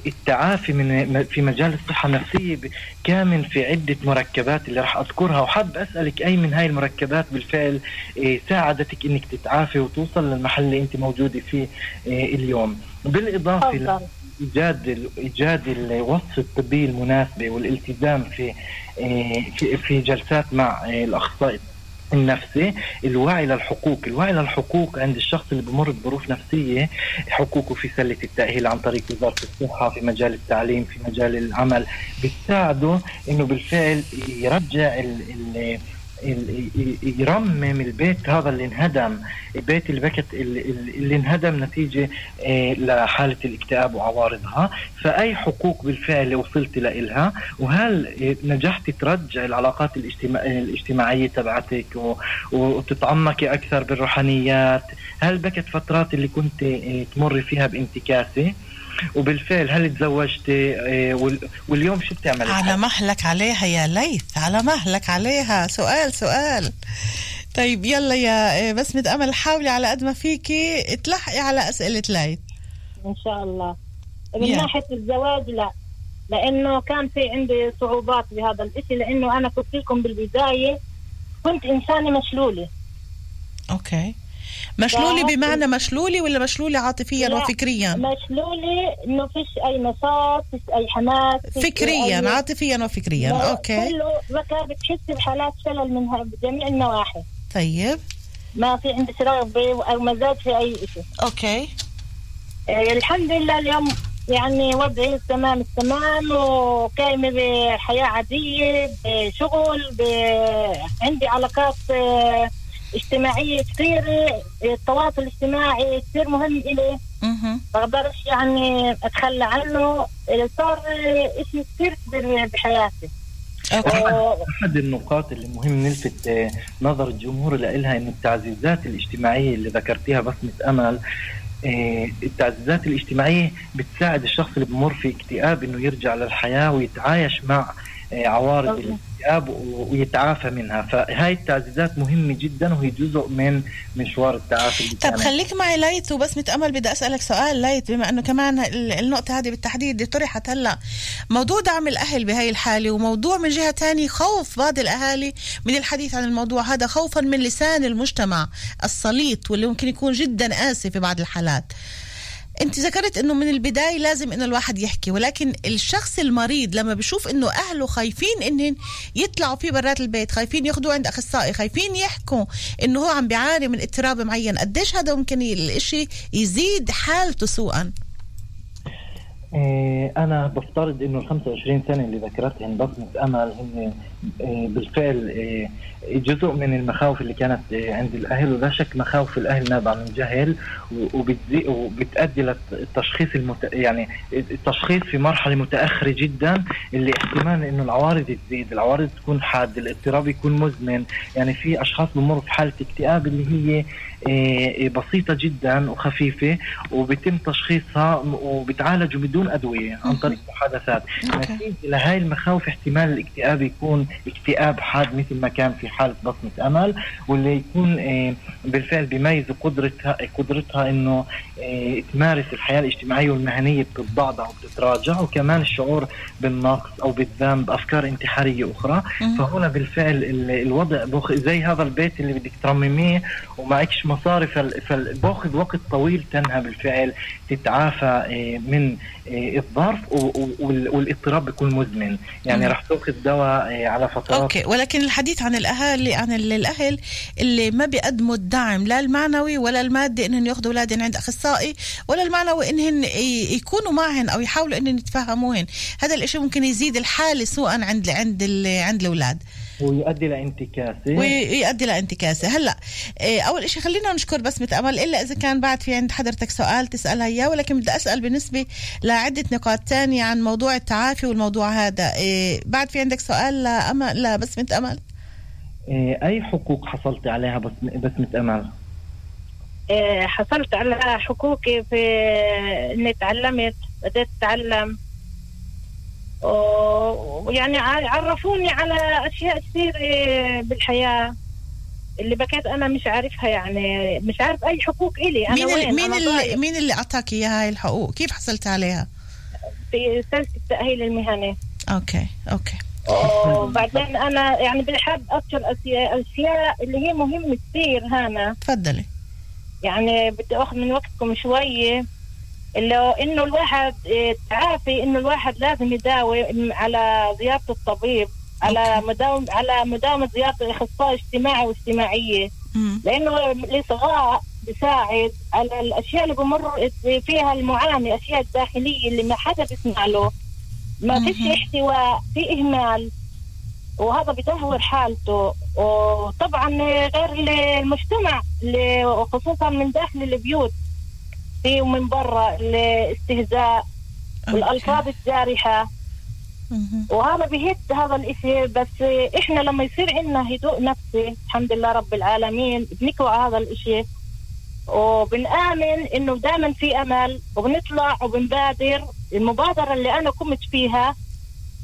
التعافي من في مجال الصحة النفسية كامن في عدة مركبات اللي راح أذكرها. وحاب أسألك أي من هاي المركبات بالفعل إيه، ساعدتك إنك تتعافي وتوصل للمحل اللي أنت موجودة فيه إيه، اليوم. بالإضافة إيجاد إيجاد الوصف الطبي المناسبه والالتزام في إيه، في جلسات مع الأخصائي. النفسي الوعي للحقوق. الوعي للحقوق عند الشخص اللي بمر بظروف نفسية حقوقه في سلة التأهيل عن طريق وزارة الصحة في مجال التعليم في مجال العمل بتساعده إنه بالفعل يرجع ال ال يرمم البيت هذا اللي انهدم. البيت اللي بكت اللي انهدم نتيجة آه، لحالة الاكتئاب وعوارضها. فأي حقوق بالفعل وصلت لإلها وهل نجحت ترجع العلاقات الاجتماعية تبعتك وتتعمقي أكثر بالروحانيات؟ هل بكت فترات اللي كنت آه، تمر فيها بانتكاسة؟ وبالفعل هل تزوجتي؟ آه، واليوم شو بتعملي؟ على مهلك عليها يا ليث على مهلك عليها. سؤال سؤال. طيب يلا يا آه، بسمة أمل حاولي على قد ما فيكي تلحقي على أسئلة ليث. إن شاء الله. من yeah. ناحية الزواج لا. لأنه كان في عندي صعوبات بهذا الإشي لأنه أنا قلت لكم بالبداية كنت إنسانة مشلولة. أوكي. okay. مشلولي بمعنى مشلولي ولا مشلولي عاطفيا وفكريا؟ مشلولي انه فيش أي نشاط فيش أي حماس فكريا أي... عاطفيا وفكريا. okay. كله ذكاء بتحس بحالات شلل من بجميع النواحي. طيب. ما في عندي رغبه أو مزاج في أي شيء okay. آه الحمد لله اليوم يعني وضعي تمام التمام وقايمة بحياة عادية بشغل ب... عندي علاقات آه اجتماعية كثير التواصل الاجتماعي كثير مهم إلي. بقدرش يعني أتخلى عنه. صار شيء كثير كبير بحياتي. أحد النقاط اللي مهم نلفت نظر الجمهور لها إنه التعزيزات الاجتماعية اللي ذكرتيها بصمة أمل آه، التعزيزات الاجتماعية بتساعد الشخص اللي بمر في اكتئاب إنه يرجع للحياة ويتعايش مع آه، عوارض الاكتئاب ويتعافى منها. فهاي التعزيزات مهمة جدا وهي جزء من مشوار التعافي طب خليك معي ليت وبس متامل بدي أسألك سؤال ليت بما إنه كمان النقطة هذه بالتحديد طرحت هلأ. موضوع دعم الأهل بهاي الحالة وموضوع من جهة ثانية خوف بعض الأهالي من الحديث عن الموضوع هذا خوفا من لسان المجتمع السليط واللي ممكن يكون جدا قاسي في بعض الحالات. انت ذكرت انه من البداية لازم انه الواحد يحكي ولكن الشخص المريض لما بشوف انه أهله خايفين انهم يطلعوا فيه برات البيت خايفين ياخذوه عند أخصائي خايفين يحكوا إنه هو عم بيعاني من اضطراب معين قديش هذا ممكن الإشي يزيد حالته سوءا؟ إيه، أنا بفترض إنه ال 25 سنة اللي ذكرتهم بصمة أمل هن بالفعل إيه، جزء من المخاوف اللي كانت عند الأهل ولا شك مخاوف الأهل نابعة من جهل وبتؤدي للتشخيص المت... يعني التشخيص في مرحلة متأخرة جدا اللي احتمال إنه العوارض تزيد، العوارض تكون حادة، الاضطراب يكون مزمن، يعني في أشخاص بمروا في حالة اكتئاب اللي هي آه، بسيطة جدا وخفيفة وبيتم تشخيصها وبتعالجوا بدون أدوية عن طريق محادثات. نتيجة لهي المخاوف احتمال الاكتئاب يكون اكتئاب حاد مثل ما كان في حالة بصمة أمل واللي يكون آه، بالفعل بيميز قدرتها قدرتها إنه آه، تمارس الحياة الاجتماعية والمهنية بتتضعضع وبتتراجع وكمان الشعور بالنقص أو بالذنب افكار انتحارية أخرى. فهنا بالفعل الوضع زي هذا البيت اللي بدك ترمميه ومعكش مصاري فباخذ وقت طويل تنها بالفعل تتعافى آه، من الظرف والإضطراب بيكون مزمن. يعني. راح تأخذ دواء على فترات أوكي ولكن الحديث عن الاهالي عن ال- الأهل اللي ما بيقدموا الدعم لا المعنوي ولا المادي انهم يأخذوا اولادهم عند أخصائي ولا المعنوي انهم يكونوا معهن أو يحاولوا انهم يتفهموهن. هذا الإشي ممكن يزيد الحالة سوءا عند عند عند الأولاد. ويؤدي لانتكاسه ويؤدي لانتكاسه هلأ إيه، أول شيء خلينا نشكر بسمه أمل إلا إذا كان بعد في عند حضرتك سؤال تسالها اياه ولكن بدي أسأل بالنسبة لعدة نقاط تانية عن موضوع التعافي والموضوع هذا. إيه، بعد في عندك سؤال لا بسمه أمل. آه، أي حقوق حصلت عليها بس بسمة أمل؟ آه، حصلت على حقوقي في إني تعلمت بديت أتعلم. ويعني ع- عرفوني على أشياء كثير آه، بالحياة. اللي بكيت أنا مش عارفها يعني مش عارف أي حقوق إلي. أنا مين وين؟ اللي مين أنا اللي مين اللي أعطاك إياها هاي الحقوق؟ كيف حصلت عليها؟ في سلسلة التاهيل المهني. okay okay. وبعدين أنا يعني بحب اذكر اشياء أشياء اللي هي مهمة كثير هنا تفضلي. يعني بدي أخذ من وقتكم شوية اللي هو إنه الواحد آه، تعافي إنه الواحد لازم يداوم على زيارة الطبيب على مداوم على مداومة زيارة الأخصائي اجتماعي واجتماعيه. لأنه الإصغاء بيساعد على الأشياء اللي بمر فيها المعاني الاشياء الداخلية اللي ما حدا بيسمع له. ما فيش. احتواء في إهمال. وهذا بدهور حالته. وطبعا غير المجتمع اللي- خصوصا من داخل البيوت. في ومن برا الاستهزاء والألفاظ الجارحة. وهذا بيهد هذا الإشي. بس إحنا لما يصير عندنا هدوء نفسي الحمد لله رب العالمين بنكوى هذا الإشي. وبنآمن إنه دائما في أمل وبنطلع وبنبادر. المبادرة اللي أنا قمت فيها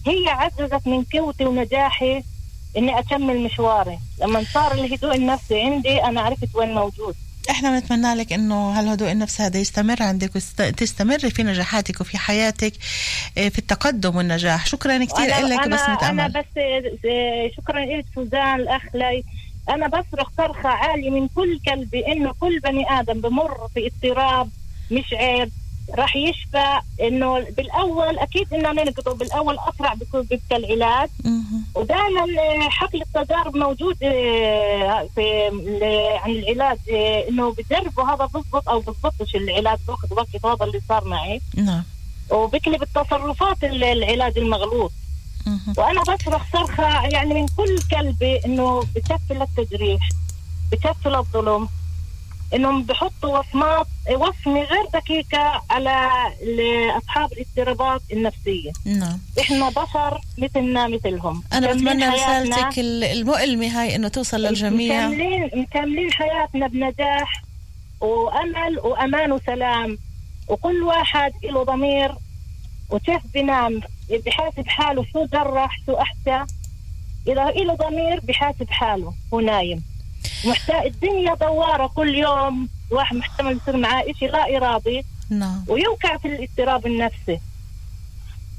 هي عززت من قوتي ونجاحي إني أكمل مشواري. لما صار الهدوء النفسي عندي أنا عرفت وين موجود. إحنا بنتمنى لك إنه هالهدوء النفس هذا يستمر عندك وتستمري في نجاحاتك وفي حياتك إيه، في التقدم والنجاح. شكرا كثير أنا- لك أنا, بسمة أنا امل بس آه، شكرا لك سوزان الأخ لي أنا بصرخ صرخة عالية من كل قلبي إنه كل بني آدم بمر في اضطراب مش عيب. راح يشفى إنه بالأول أكيد إنه ننقضه بالأول أسرع بيكون بيبقى العلاج. ودائما آه، حقل التجارب موجود آه، في عن العلاج آه، إنه بجربوا هذا بضبط أو بضبطش العلاج بأخذ وقت هذا اللي صار معي نعم وبقلب التصرفات ال- العلاج المغلوط. وأنا بصرخ صرخة يعني من كل قلبي إنه بكفي للتجريح بكفي للظلم إنهم بحطوا وصمات وصمة غير دقيقة على اصحاب الاضطرابات النفسية. نعم. إحنا بشر مثلنا مثلهم. أنا بتمنى رسالتك ال- المؤلمة هاي إنه توصل للجميع. مكملين مكملين حياتنا بنجاح وأمل وأمان وسلام. وكل واحد له ضمير. وكيف بنام؟ بحاسب حاله شو جرح شو أحكى؟ إذا له ضمير بحاسب حاله هو نايم. محتاج الدنيا دوارة كل يوم واحد محتمل يصير معاه شيء لا إرادي. نعم. ويوقع في الاضطراب النفسي.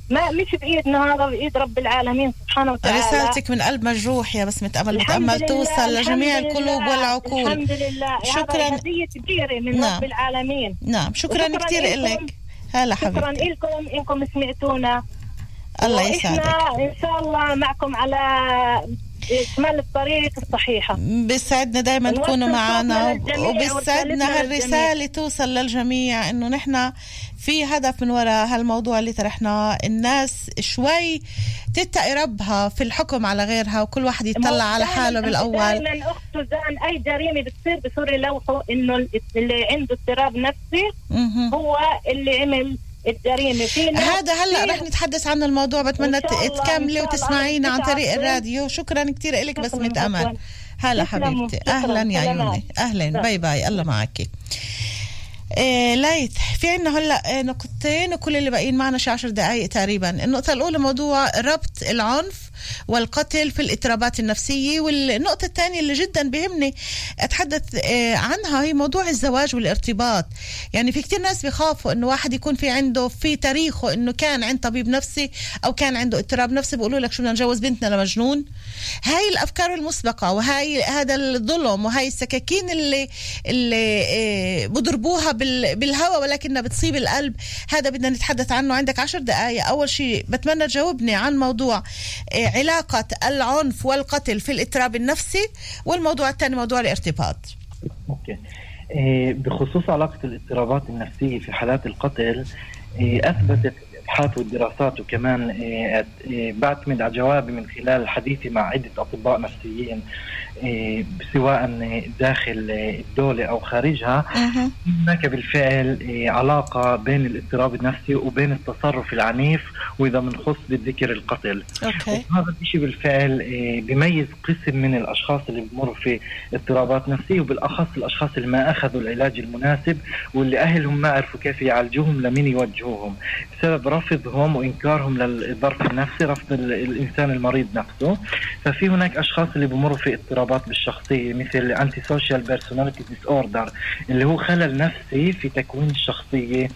ما مش بإيدنا هذا بإيد رب العالمين سبحانه وتعالى. رسالتك من قلب مجروح يا بسمة امل الحمد بتامل لله، توصل لجميع القلوب والعقول. الحمد لله. شكراً. هذا هدية كبيرة من نعم. رب العالمين. نعم. شكرا كثير. لك هلا شكرا حبيبتي لكم إنكم سمعتونا. الله يسعدك. إن شاء الله معكم على اكمال الطريق الصحيحة. بيسعدنا ونوصل تكونوا معنا وبيسعدنا هالرسالة توصل للجميع إنه نحن في هدف من وراء هالموضوع اللي طرحناه الناس شوي تتقي ربها في الحكم على غيرها وكل واحد يطلع على حاله بالأول. دائما أخت سوزان أي جريمة بتصير بصير يلوحوا إنه اللي عنده اضطراب نفسي. هو اللي عمل في ناس هذا هلا رح نتحدث عن الموضوع بتمنى تكملي. وتسمعينا عن طريق. الراديو شكرا كثير لك شكراً. امل هلا. حبيبتي. أهلا يا. عيوني أهلا. bye bye الله معك إيه في عنا هلأ نقطتين وكل اللي باقيين معنا شي عشر دقائق تقريبا. النقطة الأولى موضوع ربط العنف والقتل في الاضطرابات النفسية والنقطة الثانية اللي جدا بيهمني أتحدث إيه عنها هي موضوع الزواج والارتباط. يعني في كتير ناس بيخافوا إنه واحد يكون في عنده في تاريخه إنه كان عند طبيب نفسي أو كان عنده اضطراب نفسي بيقولوا لك شو بدنا نجوز بنتنا لمجنون. هاي الأفكار المسبقة وهاي هذا الظلم وهاي السكاكين اللي اللي إيه بضربوها بالهواء ولكنها بتصيب القلب. هذا بدنا نتحدث عنه. عندك عشر دقائق أول شيء بتمنى تجاوبني عن موضوع آه، علاقة العنف والقتل في الاضطراب النفسي والموضوع الثاني موضوع الارتباط. أوكي. إيه، بخصوص علاقة الاضطرابات النفسية في حالات القتل إيه، أثبتت الابحاث والدراسات وكمان إيه، بعتمد على جوابي من خلال حديثي مع عدة أطباء نفسيين إيه، سواء داخل الدولة أو خارجها هناك بالفعل إيه، علاقة بين الاضطراب النفسي وبين التصرف العنيف وإذا بنخص بالذكر القتل. أوكي. هذا الشيء بالفعل إيه، بيميز قسم من الأشخاص اللي بمروا في اضطرابات نفسية وبالأخص الأشخاص اللي ما أخذوا العلاج المناسب واللي أهلهم ما عرفوا كيف يعالجوهم لمين يوجهوهم. بسبب رفضهم وإنكارهم للظرف النفسي رفض الإنسان المريض نفسه. ففي هناك أشخاص اللي بمروا في اضطرابات بالشخصية مثل antisocial personality disorder اللي هو خلل نفسي في تكوين الشخصية.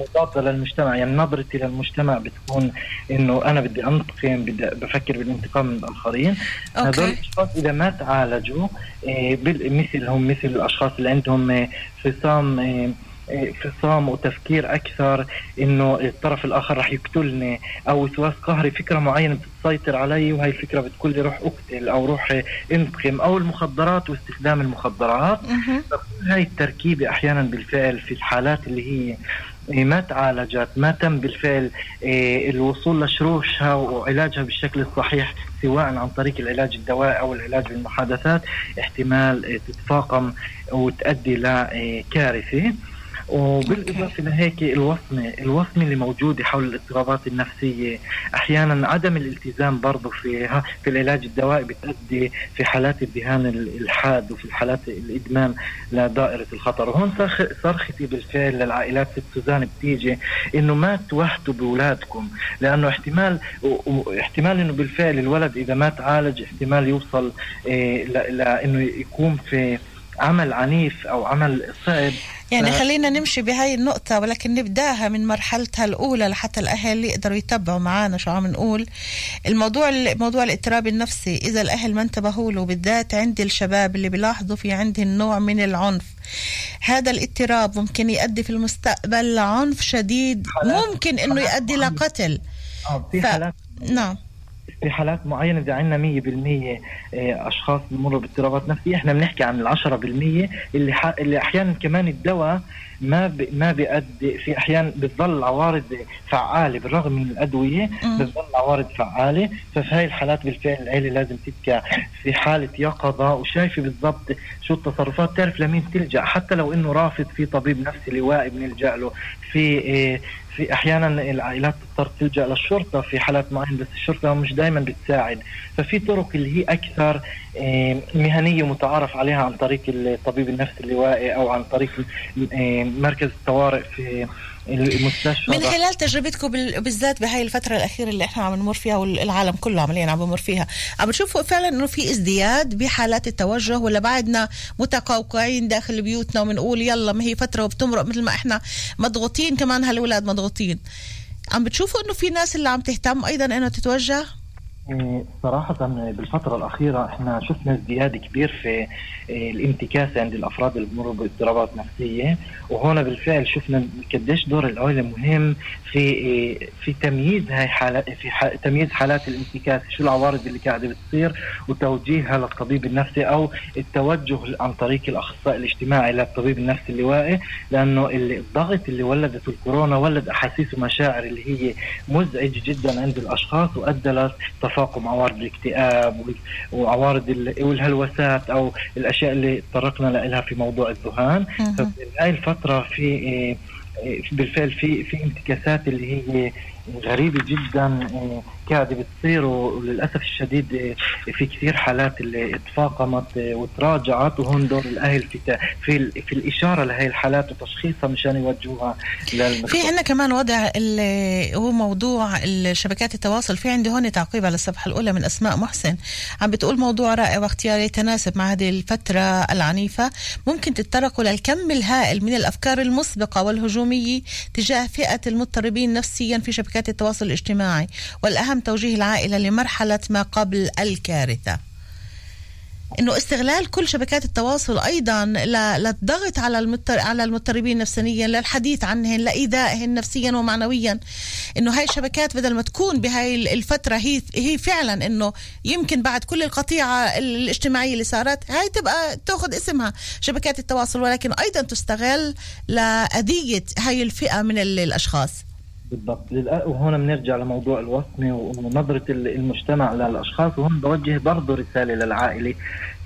مضاده للمجتمع يعني نظرتي للمجتمع بتكون إنه أنا بدي أنتقم بدي بفكر بالانتقام من الآخرين. هذول الأشخاص إذا ما تعالجوا إيه، مثلهم مثل الأشخاص اللي عندهم إيه، فصام إيه، وتفكير أكثر إنه الطرف الآخر رح يقتلني أو وسواس قهري فكرة معينة بتسيطر علي وهي الفكرة بتقول لي روح أقتل أو روح انتقم أو المخدرات واستخدام المخدرات. هاي التركيبة أحيانا بالفعل في الحالات اللي هي ما تعالجت ما تم بالفعل إيه، الوصول لشروشها وعلاجها بالشكل الصحيح سواء عن طريق العلاج الدوائي أو العلاج بالمحادثات احتمال تتفاقم وتؤدي لكارثه وبالإضافة لهيك الوصمه، الوصمه اللي موجوده حول الاضطرابات النفسية أحيانا عدم الالتزام برضه في في العلاج الدوائي بتؤدي في حالات الذهان الحاد وفي حالات الإدمان لدائره الخطر، وهون صرختي بالفعل للعائلات ست سوزان بتيجي إنه ما توهتوا بأولادكم لأنه احتمال احتمال إنه بالفعل الولد إذا ما تعالج احتمال يوصل إيه لإنه يكون في عمل عنيف أو عمل صعب. يعني خلينا نمشي بهاي النقطة ولكن نبدأها من مرحلتها الأولى لحتى الأهل يقدروا يتبعوا معنا شو عم نقول. الموضوع موضوع الاضطراب النفسي إذا الأهل ما انتبهوا له بالذات عند الشباب اللي بيلاحظوا في عندهم نوع من العنف. هذا الاضطراب ممكن يؤدي في المستقبل لعنف شديد ممكن إنه يؤدي لقتل آه، في حالات نعم. في حالات معينة اذا عندنا 100% آه، أشخاص بمروا باضطرابات نفسية إحنا بنحكي عن ال 10% اللي. اللي أحيانا كمان الدواء ما ب... ما بيؤدي في أحيان بتظل عوارض فعالة بالرغم من الأدوية بتظل عوارض فعالة. ففي هاي الحالات بالفعل العيلة لازم تبكى في حالة يقظه وشايفة بالضبط شو التصرفات تعرف لمين تلجا حتى لو إنه رافض في طبيب نفسي لوائي بنلجأ له. في آه، في أحيانا العائلات تضطر تلجأ للشرطة في حالات معينة بس الشرطة مش دائما بتساعد. ففي طرق اللي هي أكثر آه، مهنية متعارف عليها عن طريق الطبيب النفسي اللوائي أو عن طريق آه، مركز الطوارئ في المستشفى. من خلال تجربتكم بالذات بهاي الفترة الأخيرة اللي إحنا عم نمر فيها والعالم كله عمليا عم بمر فيها عم بتشوفوا فعلا إنه في ازدياد بحالات التوجه ولا بعدنا متقوقعين داخل بيوتنا وبنقول يلا ما هي فترة وبتمرق مثل ما إحنا مضغوطين كمان هالولاد مضغوطين. عم بتشوفوا إنه في ناس اللي عم تهتم أيضا انها تتوجه؟ صراحة بالفترة الأخيرة إحنا شفنا ازدياد كبير في إيه، الانتكاسة عند الأفراد اللي بمروا باضطرابات نفسية. وهنا بالفعل شفنا قديش دور العائلة مهم في إيه، في تمييز هاي حالات في تمييز حالات الانتكاسة شو العوارض اللي قاعدة بتصير وتوجيهها للطبيب النفسي أو التوجه عن طريق الأخصائي الاجتماعي للطبيب النفسي اللوائي لأنه الضغط اللي ولدته الكورونا ولد أحاسيس ومشاعر اللي هي مزعج جدا عند الأشخاص وأدى تفاقم عوارض الاكتئاب وعوارض والهلوسات أو الأشياء اللي تطرقنا لها في موضوع الذهان. هاي الفترة في إيه، بالفعل في في انتكاسات اللي هي غريبة جدا قاعدة بتصير وللأسف الشديد في كثير حالات اللي تفاقمت وتراجعت وهون دور الأهل في في, في الإشارة لهي الحالات وتشخيصها مشان يوجهوها في عندنا كمان وضع اللي هو موضوع شبكات التواصل. في عندي هون تعقيب على الصفحة الأولى من أسماء محسن. عم بتقول موضوع رائع واختيار يتناسب مع هذه الفترة العنيفة. ممكن تتطرقوا للكم الهائل من الأفكار المسبقة والهجومية تجاه فئة المضطربين نفسيا في شبكات شبكات التواصل الاجتماعي والأهم توجيه العائلة لمرحلة ما قبل الكارثة. إنه استغلال كل شبكات التواصل أيضا للضغط على على المضطربين نفسيا للحديث عنهن لايذائهن نفسيا ومعنويا. إنه هاي الشبكات بدل ما تكون بهاي الفترة هي هي فعلا إنه يمكن بعد كل القطيعة الاجتماعية اللي صارت هاي تبقى تأخذ اسمها شبكات التواصل ولكن أيضا تستغل لأذية هاي الفئة من الأشخاص. بالضبط. وهون بنرجع لموضوع الوصمة ونظرة المجتمع للأشخاص وهون بوجه برضه رسالة للعائلة.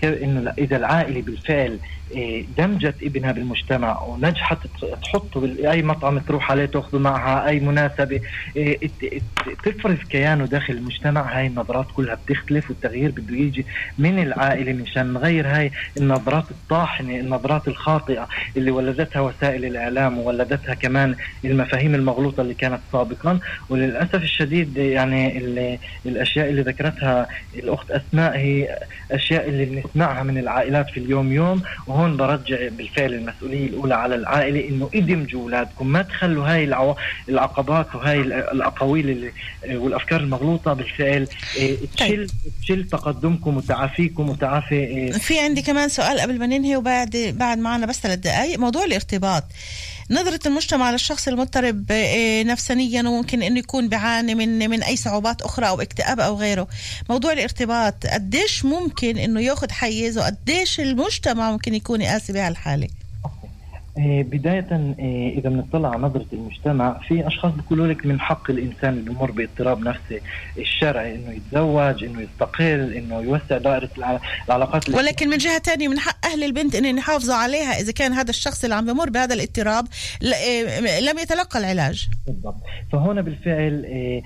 إنه إذا العائلة بالفعل إيه، دمجت ابنها بالمجتمع ونجحت تحطه باي مطعم تروح عليه تأخذه معها أي مناسبة إيه، تفرز كيانه داخل المجتمع هاي النظرات كلها بتختلف والتغيير بده يجي من العائلة مشان نغير هاي النظرات الطاحنة النظرات الخاطئة اللي ولدتها وسائل الإعلام وولدتها كمان المفاهيم المغلوطة اللي كانت سابقا وللأسف الشديد يعني الأشياء اللي ذكرتها الأخت اسماء هي أشياء اللي بنسمعها من العائلات في اليوم يوم وهون برجع بالفعل المسؤولية الأولى على العائلة إنه ادمجوا أولادكم ما تخلوا هاي العقبات وهي الأقاويل والأفكار المغلوطة بالفعل إيه، تشل تشل تقدمكم وتعافيكم وتعافي إيه. في عندي كمان سؤال قبل ما ننهي وبعد بعد معنا بس ثلاث دقائق موضوع الارتباط نظرة المجتمع للشخص المضطرب إيه، نفسانيا وممكن إنه يكون بيعاني من من أي صعوبات أخرى أو اكتئاب أو غيره. موضوع الارتباط قديش ممكن إنه ياخذ حيز وقديش المجتمع ممكن يكون قاسي بهالحالة؟ إيه، بداية إيه، إذا بنطلع على نظرة المجتمع في أشخاص بيقولوا لك من حق الإنسان اللي بمر باضطراب نفسي الشرعي إنه يتزوج إنه يستقل إنه يوسع دائرة العلاقات ولكن من جهة ثانية من حق أهل البنت إن يحافظوا عليها إذا كان هذا الشخص اللي عم بمر بهذا الاضطراب إيه، لم يتلقى العلاج. بالضبط. فهنا بالفعل إيه،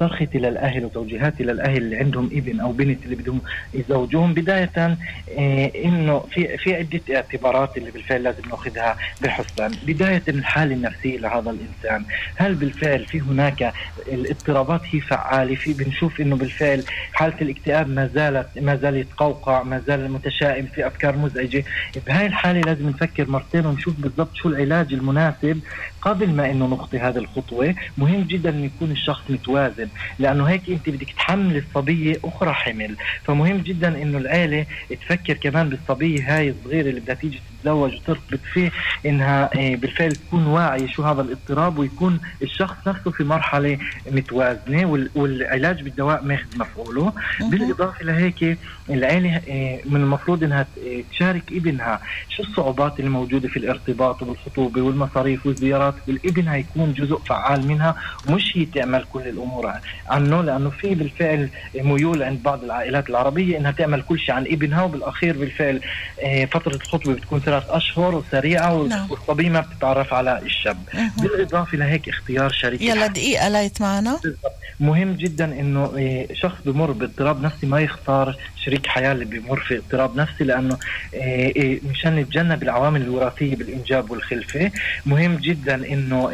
صرختي للاهل وتوجيهاتي للاهل اللي عندهم ابن أو بنت اللي بدهم يزوجوهم بداية إيه، إنه في في عدة اعتبارات اللي بالفعل لازم نأخذها بحسبان، بداية الحالة النفسية لهذا الإنسان، هل بالفعل في هناك الاضطرابات؟ هي فعالة. في بنشوف إنه بالفعل حالة الاكتئاب ما زالت ما زال يتقوقع، ما زال متشائم في أفكار مزعجة، بهاي الحالة لازم نفكر مرتين ونشوف بالضبط شو العلاج المناسب قبل ما إنه نخطي هذه الخطوة مهم جدا إنه يكون الشخص متوازن لأنه هيك أنت بدك تحمل الصبية أخرى حمل. فمهم جدا إنه العيلة تفكر كمان بالصبية هاي الصغيرة اللي بدها تيجي تتزوج وترتبط فيه إنها آه، بالفعل تكون واعية شو هذا الاضطراب ويكون الشخص نفسه في مرحلة متوازنة والعلاج بالدواء ماخذ مفعوله. بالإضافة لهيك العيلة آه، من المفروض إنها آه، تشارك ابنها. شو الصعوبات اللي موجودة في الارتباط وبالخطوبة والمصاريف والزيارات؟ والابن هيكون جزء فعال منها ومش هي تعمل كل الأمور. عنه لأنه في بالفعل ميول عند بعض العائلات العربية إنها تعمل كل شيء عن ابنها وبالأخير بالفعل فترة الخطبه بتكون ثلاث أشهر وسريعة نعم. والصبيه ما بتتعرف على الشاب. بالإضافة لهيك اختيار شريك يلا دقيقة لايت معنا مهم جدا إنه إيه، شخص بمر باضطراب نفسي ما يختار شريك حياة اللي بمر في اضطراب نفسي لأنه إيه، إيه، مشان نتجنب العوامل الوراثية بالإنجاب والخلفة. مهم جدا إنه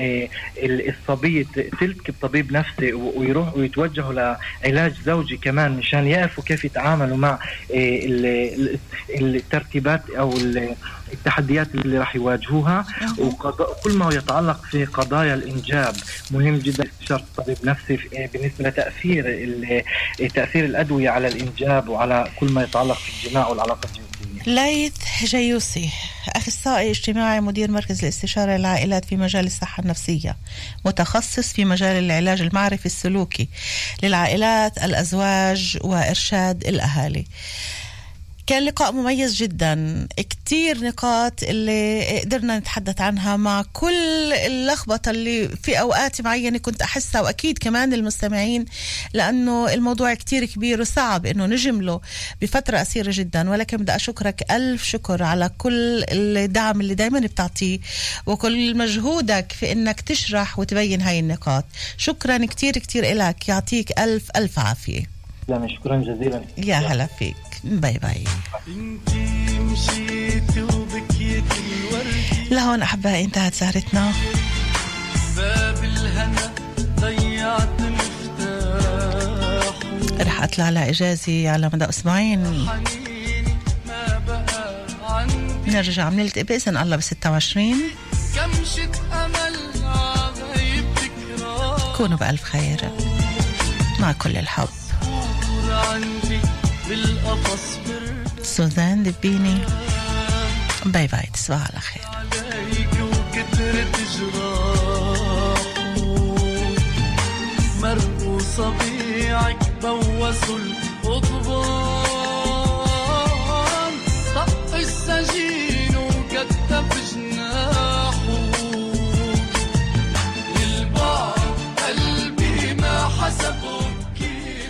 الصبيه تلتقي بطبيب نفسي ويروح ويتوجهوا لعلاج زوجي كمان مشان يعرفوا كيف يتعاملوا مع الترتيبات أو التحديات اللي راح يواجهوها وكل ما يتعلق في قضايا الإنجاب مهم جدا استشاره طبيب نفسي بالنسبة لتأثير تأثير الأدوية على الإنجاب وعلى كل ما يتعلق في الجماع والعلاقة الجنسية. ليث جيوسي أخصائي اجتماعي مدير مركز الاستشارة للعائلات في مجال الصحة النفسية متخصص في مجال العلاج المعرفي السلوكي للعائلات الأزواج وإرشاد الأهالي. كان لقاء مميز جدا. كتير نقاط اللي قدرنا نتحدث عنها مع كل اللخبطة اللي في أوقات معينة كنت أحسها وأكيد كمان المستمعين لأنه الموضوع كتير كبير وصعب أنه نجمله بفترة قصيرة جدا. ولكن بدي أشكرك ألف شكر على كل الدعم اللي دايما بتعطيه وكل مجهودك في أنك تشرح وتبين هاي النقاط. شكرا كتير كتير إلك. يعطيك ألف ألف عافية. شكرا جزيلا. يا هلا فيك. باي باي. لهون أحبائي انتهت سهرتنا. باب الهنا ضيعت المفتاح رح أطلع على إجازة على مدى أسبوعين. نرجع بنلتقي بإذن الله ب 26 كونوا بألف خير مع كل الحب. بالقفص سوزان دبيني bye bye تصبح على خير. عليك وكترت جراح مرقوا صبيعك بوسوا القضبان